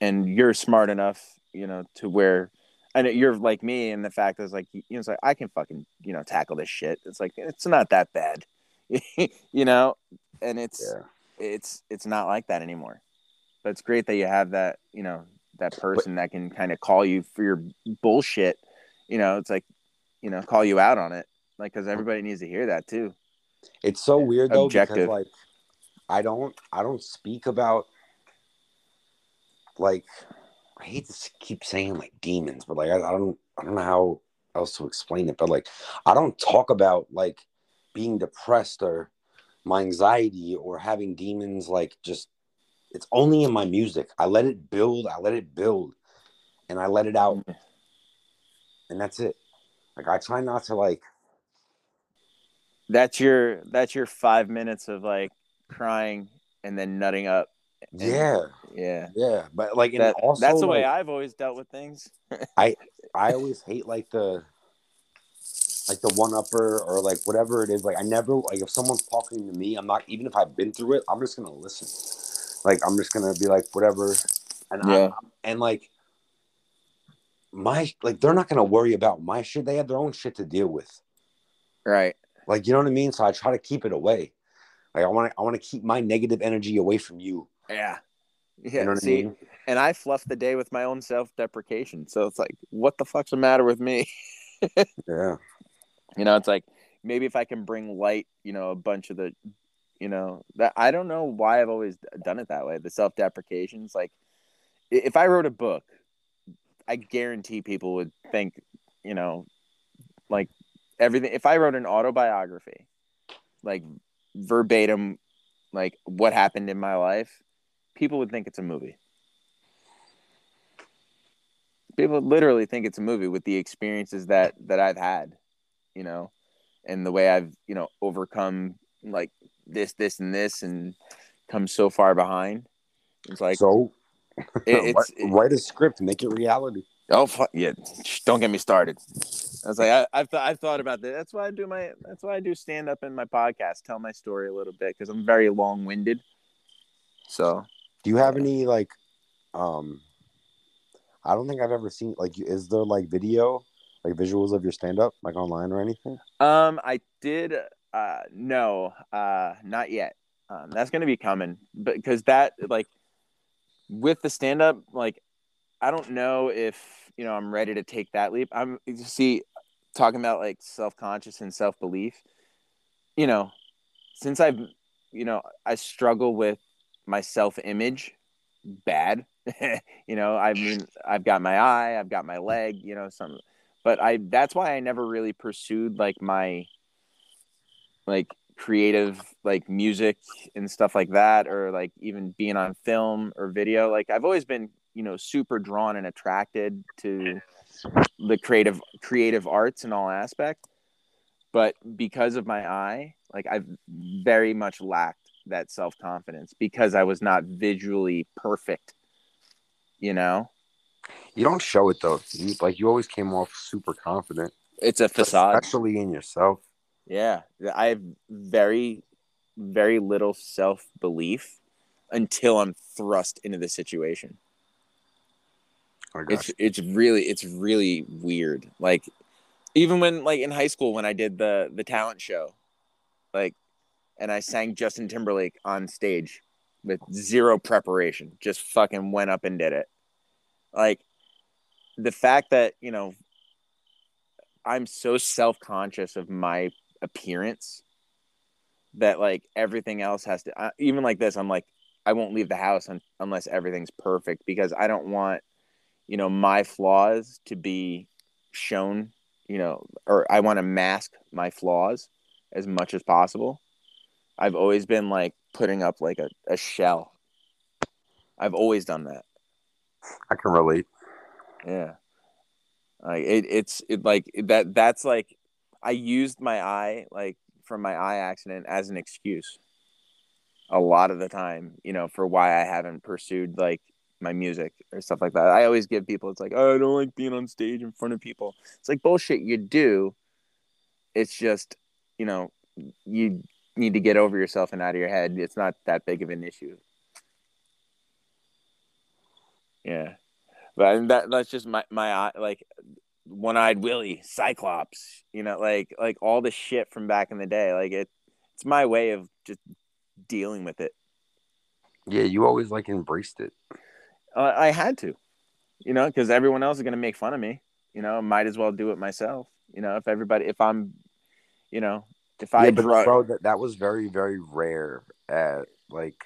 S2: and you're smart enough you know to where and you're like me and the fact is like you know it's like i can fucking you know tackle this shit. It's like it's not that bad. *laughs* You know? And it's
S3: yeah.
S2: it's it's not like that anymore but it's great that you have that you know that person that can kind of call you for your bullshit you know it's like you know call you out on it like because everybody needs to hear that too
S3: it's so weird though
S2: Objective.
S3: because like i don't i don't speak about like i hate to keep saying like demons but like I, I don't i don't know how else to explain it but like i don't talk about like being depressed or my anxiety or having demons like just it's only in my music. I let it build i let it build and i let it out. Mm. And that's it. Like i try not to like
S2: that's your that's your five minutes of like crying and then nutting up And-
S3: yeah.
S2: Yeah.
S3: Yeah. But like
S2: that,
S3: also
S2: that's the
S3: like,
S2: way i've always dealt with things. *laughs*
S3: I I always hate like the like the one upper or like whatever it is. Like I never like if someone's talking to me, I'm not even if I've been through it, I'm just gonna listen. Like I'm just gonna be like whatever, and
S2: Yeah.
S3: I, and like my like they're not gonna worry about my shit. They have their own shit to deal with.
S2: right
S3: Like you know what I mean. So I try to keep it away. Like I want to I want to keep my negative energy away from you.
S2: yeah yeah
S3: You know what
S2: see
S3: I mean?
S2: and i fluff the day with my own self-deprecation so it's like what the fuck's the matter with me *laughs*
S3: Yeah.
S2: You know, it's like maybe if I can bring light, you know, a bunch of the, you know, that I don't know why I've always done it that way. The self deprecations, like if I wrote a book, I guarantee people would think, you know, like everything. If I wrote an autobiography, like verbatim, like what happened in my life, people would think it's a movie. People literally think it's a movie with the experiences that that I've had, you know, and the way I've you know overcome like this, this, and this, and come so far behind. It's like
S3: so
S2: it, *laughs* it's
S3: write, write a script, make it reality.
S2: Oh fuck yeah! Don't get me started. I was like, I, I've th- I've thought about that. That's why I do my. That's why I do stand up in my podcast, tell my story a little bit because I'm very long winded. So
S3: Do you have any like um I don't think I've ever seen like is there like video like visuals of your stand up like online or anything?
S2: Um, I did. Uh, no, uh, not yet. Um, that's gonna be coming, but because that like with the stand up, like I don't know if you know I'm ready to take that leap. I'm you see talking about like self conscious and self belief. You know, since I've you know I struggle with my self image bad. *laughs* you know, I mean, I've got my eye, I've got my leg, you know, some, but I that's why I never really pursued like my like creative like music and stuff like that or like even being on film or video like I've always been you know super drawn and attracted to the creative creative arts in all aspect but because of my eye like I've very much lacked that self-confidence because I was not visually perfect you know
S3: You don't show it though. You, like you always came off super confident,
S2: it's a facade
S3: especially in yourself.
S2: Yeah, I have very, very little self belief until I'm thrust into the situation.
S3: Got
S2: It's it's really it's really weird. Like even when like in high school when I did the the talent show, like, and I sang Justin Timberlake on stage with zero preparation, just fucking went up and did it. Like the fact that you know I'm so self conscious of my appearance that like everything else has to uh, even like this i'm like i won't leave the house un- unless everything's perfect because i don't want you know my flaws to be shown you know or i want to mask my flaws as much as possible i've always been like putting up like a, a shell i've always done that
S3: I can relate.
S2: yeah. Like it, it's it like that. That's like I used my eye like from my eye accident as an excuse. A lot of the time, you know, for why I haven't pursued like my music or stuff like that. I always give people it's like, oh, I don't like being on stage in front of people. It's like bullshit. You do. It's just, you know, you need to get over yourself and out of your head. It's not that big of an issue. Yeah. But that that's just my my eye like one eyed Willie, Cyclops, you know, like like all the shit from back in the day. Like it it's my way of just dealing with it.
S3: Yeah, you always like embraced it.
S2: Uh, I had to, you know, because everyone else is gonna make fun of me. You know, might as well do it myself. You know, if everybody, if I'm, you know, if I
S3: yeah, but bro, that, that was very, very rare at like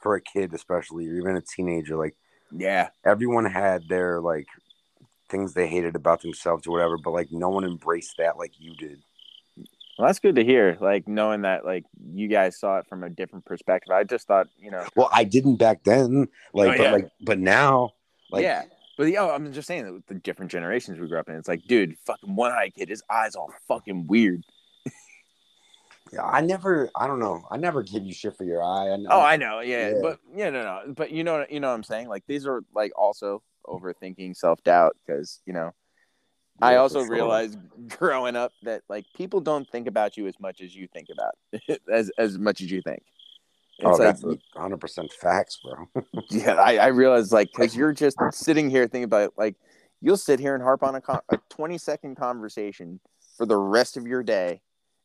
S3: for a kid, especially, or even a teenager. Like
S2: yeah,
S3: everyone had their like things they hated about themselves or whatever, but like no one embraced that like you did.
S2: well, that's good to hear. Like knowing that, like you guys saw it from a different perspective. I just thought, you know,
S3: Well, I didn't back then, like,
S2: Oh,
S3: but
S2: yeah.
S3: like, but now, like,
S2: yeah. But yeah, oh, I'm just saying that with the different generations we grew up in. It's like, dude, fucking one eye kid, his eyes all fucking weird.
S3: yeah, I never, I don't know, I never give you shit for your eye. I,
S2: Oh, I know, yeah,
S3: Yeah.
S2: but yeah, no, no, but you know, you know what I'm saying. Like these are like also overthinking, self doubt, because you know, I
S3: Yeah, for
S2: also
S3: sure.
S2: realized *laughs* growing up that like people don't think about you as much as you think about, *laughs* as as much as you think. Oh, it's
S3: Oh,
S2: like,
S3: that's hundred percent facts, bro. *laughs*
S2: yeah, I, I realized like because you're just sitting here thinking about like you'll sit here and harp on a, con- a 20 second conversation for the rest of your day,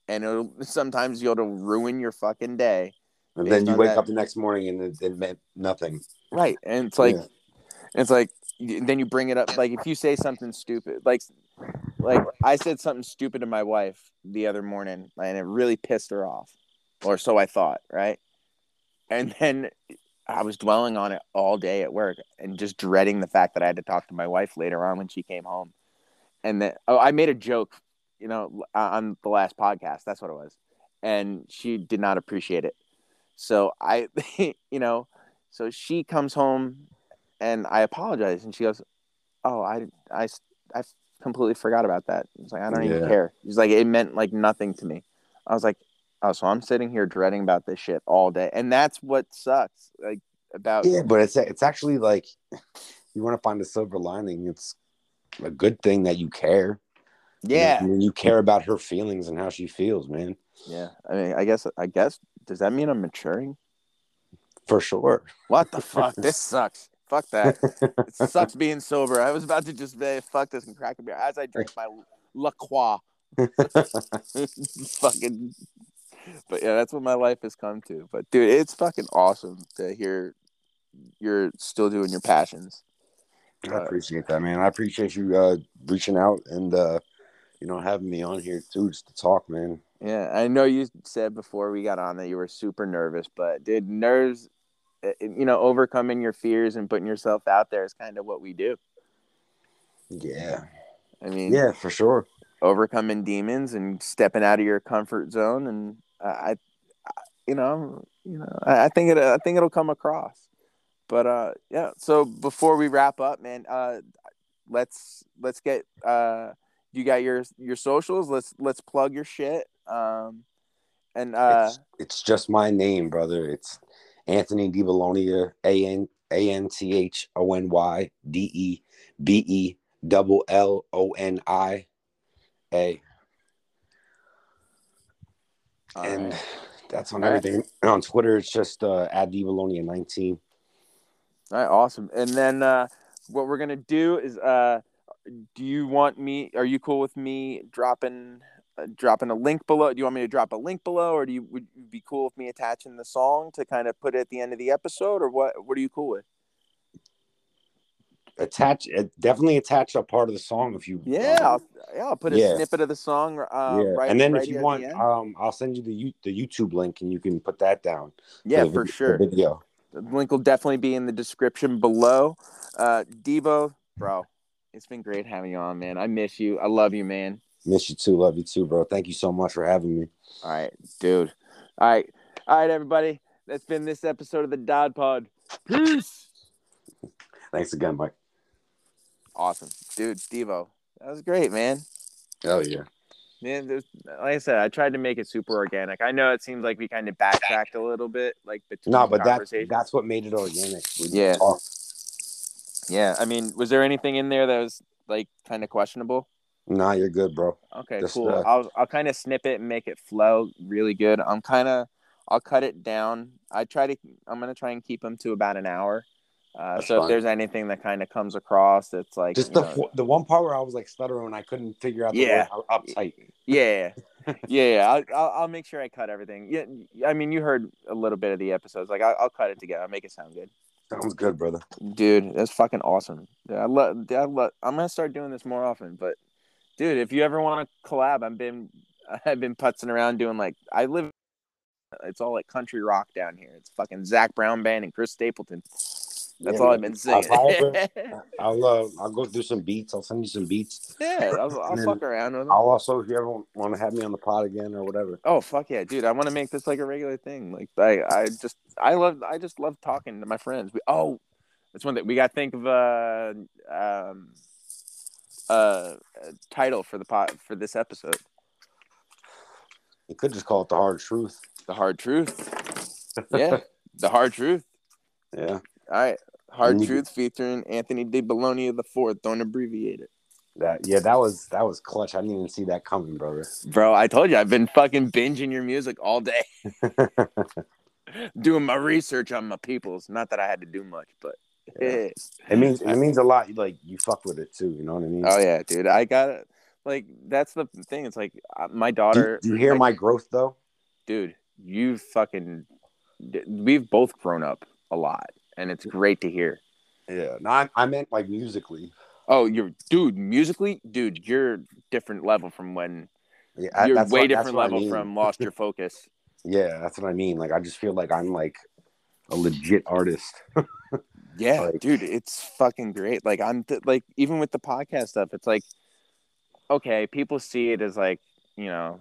S2: and it'll sometimes you'll ruin your fucking day.
S3: And then you wake
S2: that-
S3: up the next morning and it, it meant nothing.
S2: Right. And it's like
S3: Yeah.
S2: it's like then you bring it up like if you say something stupid like like I said something stupid to my wife the other morning and it really pissed her off. Or so I thought, right? And then I was dwelling on it all day at work and just dreading the fact that I had to talk to my wife later on when she came home. And that oh, I made a joke, you know, uh, on the last podcast. That's what it was. And she did not appreciate it. So I, *laughs* you know, so she comes home and I apologize. And she goes, Oh, I, I, I completely forgot about that. It's like, I don't even care. She's like, It meant like nothing to me. I was like, Oh, so I'm sitting here dreading about this shit all day. And that's what sucks. Like, about,
S3: Yeah, but it's it's actually like you want to find a silver lining. It's a good thing that you care.
S2: yeah.
S3: Mean, you care about her feelings and how she feels, man.
S2: Yeah. I mean, I guess, I guess, does that mean I'm maturing?
S3: For sure.
S2: What the *laughs* fuck? This sucks. Fuck that. It sucks *laughs* being sober. I was about to just say, fuck this and crack a beer as I drink my La Croix. *laughs* fucking. But yeah, that's what my life has come to. But dude, it's fucking awesome to hear you're still doing your passions.
S3: I appreciate that, man. I appreciate you uh, reaching out and uh, you know having me on here too, just to talk, man.
S2: Yeah, I know you said before we got on that you were super nervous, but dude, nerves, uh, you know, overcoming your fears and putting yourself out there is kind of what we do.
S3: Yeah,
S2: I mean,
S3: Yeah, for sure.
S2: overcoming demons and stepping out of your comfort zone, and I, I you know, you know, I, I think it, I think it'll come across. But uh, yeah. So before we wrap up, man, uh, let's let's get uh, you got your your socials. Let's let's plug your shit. Um, and uh,
S3: it's, it's just my name, brother. It's Anthony Debellonia, A N A N T H O N Y D E B E double L O N I A. And
S2: right.
S3: that's on
S2: All right.
S3: everything. And on Twitter, it's just uh, at Debellonia 19.
S2: All right, awesome. And then uh, what we're gonna do is, uh, do you want me? Are you cool with me dropping dropping a link below? Do you want me to drop a link below, or do you would you be cool with me attaching the song to kind of put it at the end of the episode, or what? What are you cool with?
S3: Attach, uh, definitely attach a part of the song if you.
S2: Yeah,
S3: um,
S2: I'll, yeah, I'll put a
S3: yeah.
S2: snippet of the song. Uh,
S3: yeah.
S2: right,
S3: and then
S2: right
S3: if you want, um, I'll send you the you the YouTube link, and you can put that down.
S2: yeah, for
S3: the
S2: sure.
S3: video.
S2: The link will definitely be in the description below. Uh, Debo, bro, it's been great having you on, man. I miss you. I love you, man.
S3: Miss you too. Love you too, bro. Thank you so much for having me.
S2: All right, dude. All right, all right, everybody. That's been this episode of the DODPOD. Peace.
S3: Thanks again, Mike.
S2: Awesome, dude. Debo, that was great, man.
S3: Oh yeah.
S2: Man, there's, like I said, I tried to make it super organic. I know it seems like we kind of backtracked a little bit, like between
S3: No, but that's that's what made it organic. We
S2: Yeah. yeah. I mean, was there anything in there that was like kind of questionable?
S3: Nah, you're good, bro.
S2: Okay,
S3: Just,
S2: cool.
S3: uh,
S2: I'll I'll kind of snip it and make it flow really good. I'm kind of I'll cut it down. I try to I'm gonna try and keep them to about an hour. Uh,
S3: That's
S2: so if there's anything that kind of comes across, it's like
S3: Just the
S2: know-
S3: the one part where I was like stuttering, and I couldn't figure out the
S2: Yeah.
S3: word uptight.
S2: yeah, *laughs* yeah, yeah. I'll, I'll I'll make sure I cut everything. Yeah, I mean you heard a little bit of the episodes. Like I'll, I'll cut it together. I'll make it sound good.
S3: Sounds good, brother.
S2: Dude, that's fucking awesome. Yeah, I love. I love. I'm gonna start doing this more often. But, dude, if you ever want to collab, I've been, *laughs* I've been putzing around doing like I live. It's all like country rock down here. It's fucking Zac Brown band and Chris Stapleton. That's
S3: Yeah,
S2: all. I've been saying.
S3: I'll, uh, I'll go through some beats. I'll send you some beats.
S2: yeah, I'll, I'll fuck around with them.
S3: I'll also, if you ever want to have me on the pod again or whatever.
S2: Oh fuck yeah, dude! I want to make this like a regular thing. Like I, I just, I love, I just love talking to my friends. We, oh, that's one thing we got to think of a, um, uh, title for the pot for this episode.
S3: You could just call it the hard truth.
S2: The hard truth. *laughs* Yeah, the hard truth.
S3: Yeah.
S2: All right, hard
S3: you-
S2: truth featuring Anthony Debellonia the fourth. Don't abbreviate it,
S3: That yeah, that was that was clutch. I didn't even see that coming, brother.
S2: bro. I told you I've been fucking binging your music all day, *laughs* doing my research on my peoples. Not that I had to do much, but.
S3: Yeah. It means it means a lot. Like you fuck with it too. You know what I mean?
S2: Oh yeah, dude. I got it. Like that's the thing. It's like uh, my daughter.
S3: do you hear
S2: like,
S3: my growth though?
S2: dude? You fucking. We've both grown up a lot, and it's great to hear.
S3: Yeah. No, I, I meant like musically.
S2: Oh, you're dude. Musically, dude, you're different level from when
S3: Yeah, I-
S2: you're
S3: that's
S2: way
S3: what- that's
S2: different
S3: what I
S2: level
S3: mean.
S2: from Lost Your *laughs* Focus.
S3: Yeah, that's what I mean. Like I just feel like I'm like a legit artist. *laughs*
S2: Yeah,
S3: Like-
S2: dude, it's fucking great. Like I'm th- like even with the podcast stuff, it's like okay, people see it as like you know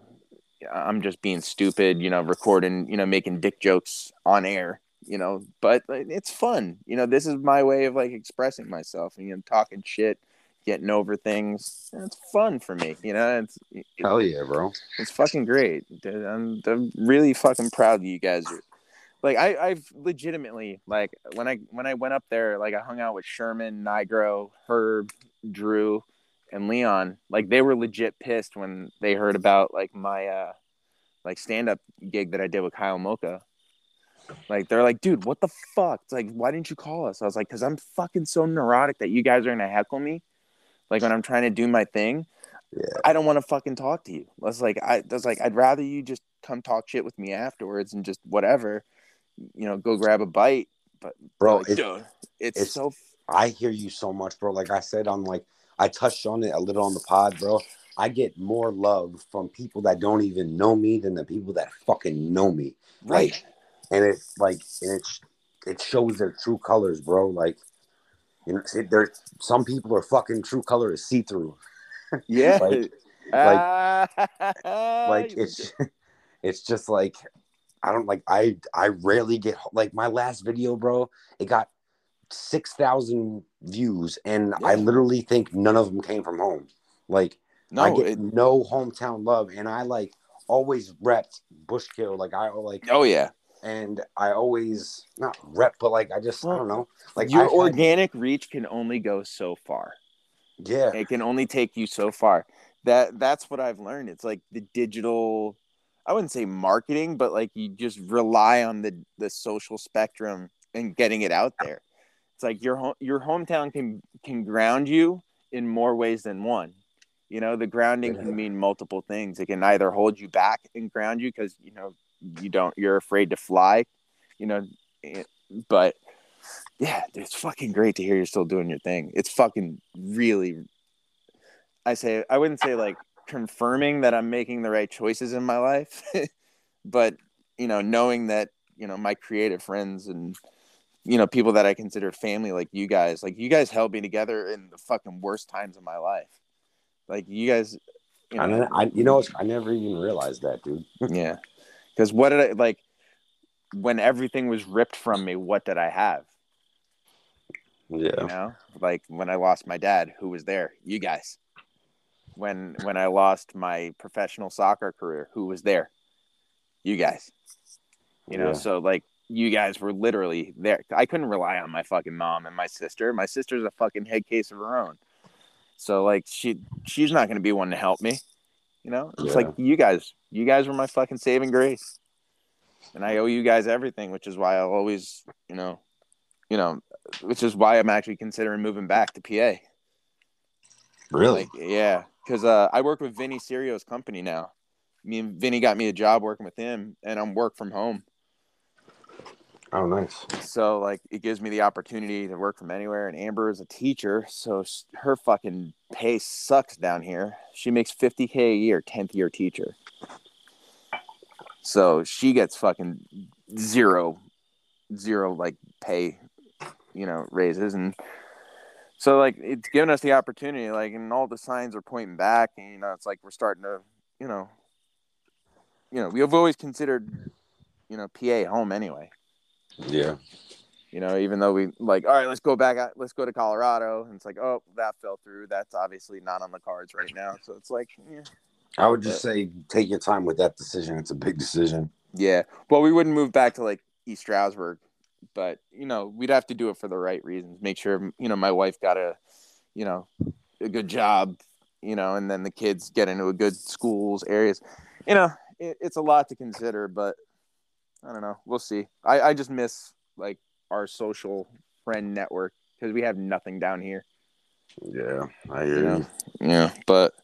S2: I'm just being stupid, you know, recording, you know, making dick jokes on air, you know, but like, it's fun. You know, this is my way of like expressing myself and you know talking shit, getting over things. It's fun for me, you know. It's
S3: Hell yeah, bro.
S2: it's fucking great. I'm, I'm really fucking proud of you guys. Like I, I've legitimately like when I when I went up there, like I hung out with Sherman, Nigro, Herb, Drew, and Leon. Like they were legit pissed when they heard about like my uh like stand up gig that I did with Kyle Mocha. Like they're like, dude, what the fuck? It's like, why didn't you call us? I was like, because I'm fucking so neurotic that you guys are gonna heckle me. Like when I'm trying to do my thing.
S3: Yeah.
S2: I don't want to fucking talk to you. I was like, I was like, I'd rather you just come talk shit with me afterwards and just whatever, you know, go grab a bite. But
S3: Bro,
S2: like,
S3: it's,
S2: dude, it's,
S3: it's-
S2: so
S3: I hear you so much, bro. Like I said on like I touched on it a little on the pod, bro. I get more love from people that don't even know me than the people that fucking know me.
S2: right.
S3: And it's like and it's it shows their true colors, bro. Like you know, it, there's some people are fucking true color is see through. *laughs*
S2: Yeah.
S3: Like- *laughs*
S2: Ah,
S3: like *laughs* it's it's just like I don't like I I rarely get like my last video, bro. It got six thousand views, and I literally think none of them came from home. Like
S2: no,
S3: I get
S2: it-
S3: no hometown love, and I like always repped Bushkill. Like I like,
S2: oh yeah.
S3: and I always not rep, but like I just I don't know. Like
S2: Your
S3: I've had-
S2: organic reach can only go so far.
S3: yeah,
S2: It can only take you so far. That that's what I've learned. It's like the digital I wouldn't say marketing, but like you just rely on the the social spectrum and getting it out there. It's like your home your hometown can can ground you in more ways than one. You know, the grounding can mean multiple things. It can either hold you back and ground you because you know you don't you're afraid to fly, you know, eh, but yeah, it's fucking great to hear you're still doing your thing. It's fucking really I say I wouldn't say like confirming that I'm making the right choices in my life, *laughs* but you know, knowing that you know my creative friends and you know people that I consider family, like you guys, like you guys held me together in the fucking worst times of my life. Like you guys, you
S3: I,
S2: know,
S3: ne- I you know I never even realized that, dude. *laughs*
S2: yeah. Because what did I like when everything was ripped from me? What did I have?
S3: Yeah,
S2: you know like when i lost my dad who was there you guys when when i lost my professional soccer career who was there? You guys. You know
S3: Yeah.
S2: so like you guys were literally there. I couldn't rely on my fucking mom and my sister. My sister's a fucking head case of her own. So like she she's not going to be one to help me you know? It's
S3: Yeah.
S2: like you guys you guys were my fucking saving grace. And i owe you guys everything which is why i'll always you know you know which is why i'm actually considering moving back to pa
S3: really.
S2: like, yeah, because uh, I work with Vinny Serio's company now. Me and Vinny got me a job working with him, and I'm work from home.
S3: oh, nice.
S2: So like, it gives me the opportunity to work from anywhere. And Amber is a teacher, so her fucking pay sucks down here. She makes 50k a year, 10th year teacher. So she gets fucking zero, zero like pay, you know, raises and. So like it's given us the opportunity, like, and all the signs are pointing back, and you know, it's like we're starting to, you know, you know, we've always considered, you know, PA home anyway.
S3: Yeah,
S2: You know, even though we like, all right, let's go back, let's go to Colorado, and it's like, oh, that fell through. That's obviously not on the cards right now. So it's like, yeah,
S3: I would just say take your time with that decision. It's a big decision.
S2: yeah. Well, we wouldn't move back to like East Stroudsburg, but you know, we'd have to do it for the right reasons. Make sure you know my wife got a, you know, a good job, you know, and then the kids get into a good schools areas. You know, it, it's a lot to consider, but I don't know. We'll see. I I just miss like our social friend network because we have nothing down here.
S3: Yeah, I hear
S2: You
S3: you.
S2: Yeah, but.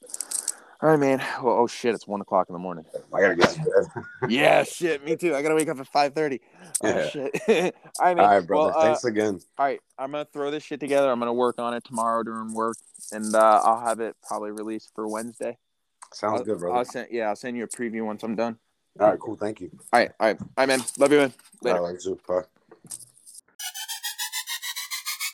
S2: All right, man. Well, oh shit! It's one o'clock in the morning.
S3: I gotta get to bed.
S2: yeah, shit. Me too. I gotta wake up at five thirty. Oh shit. *laughs* all right, man.
S3: All right, brother.
S2: Well, uh,
S3: Thanks again.
S2: all right, I'm gonna throw this shit together. I'm gonna work on it tomorrow during work, and uh, I'll have it probably released for Wednesday.
S3: Sounds
S2: I'll,
S3: good, brother.
S2: I'll send yeah, I'll send you a preview once I'm done.
S3: All right, cool. Thank you.
S2: All right, all right, all right, man. Love you, man. Later.
S3: All right. Bye.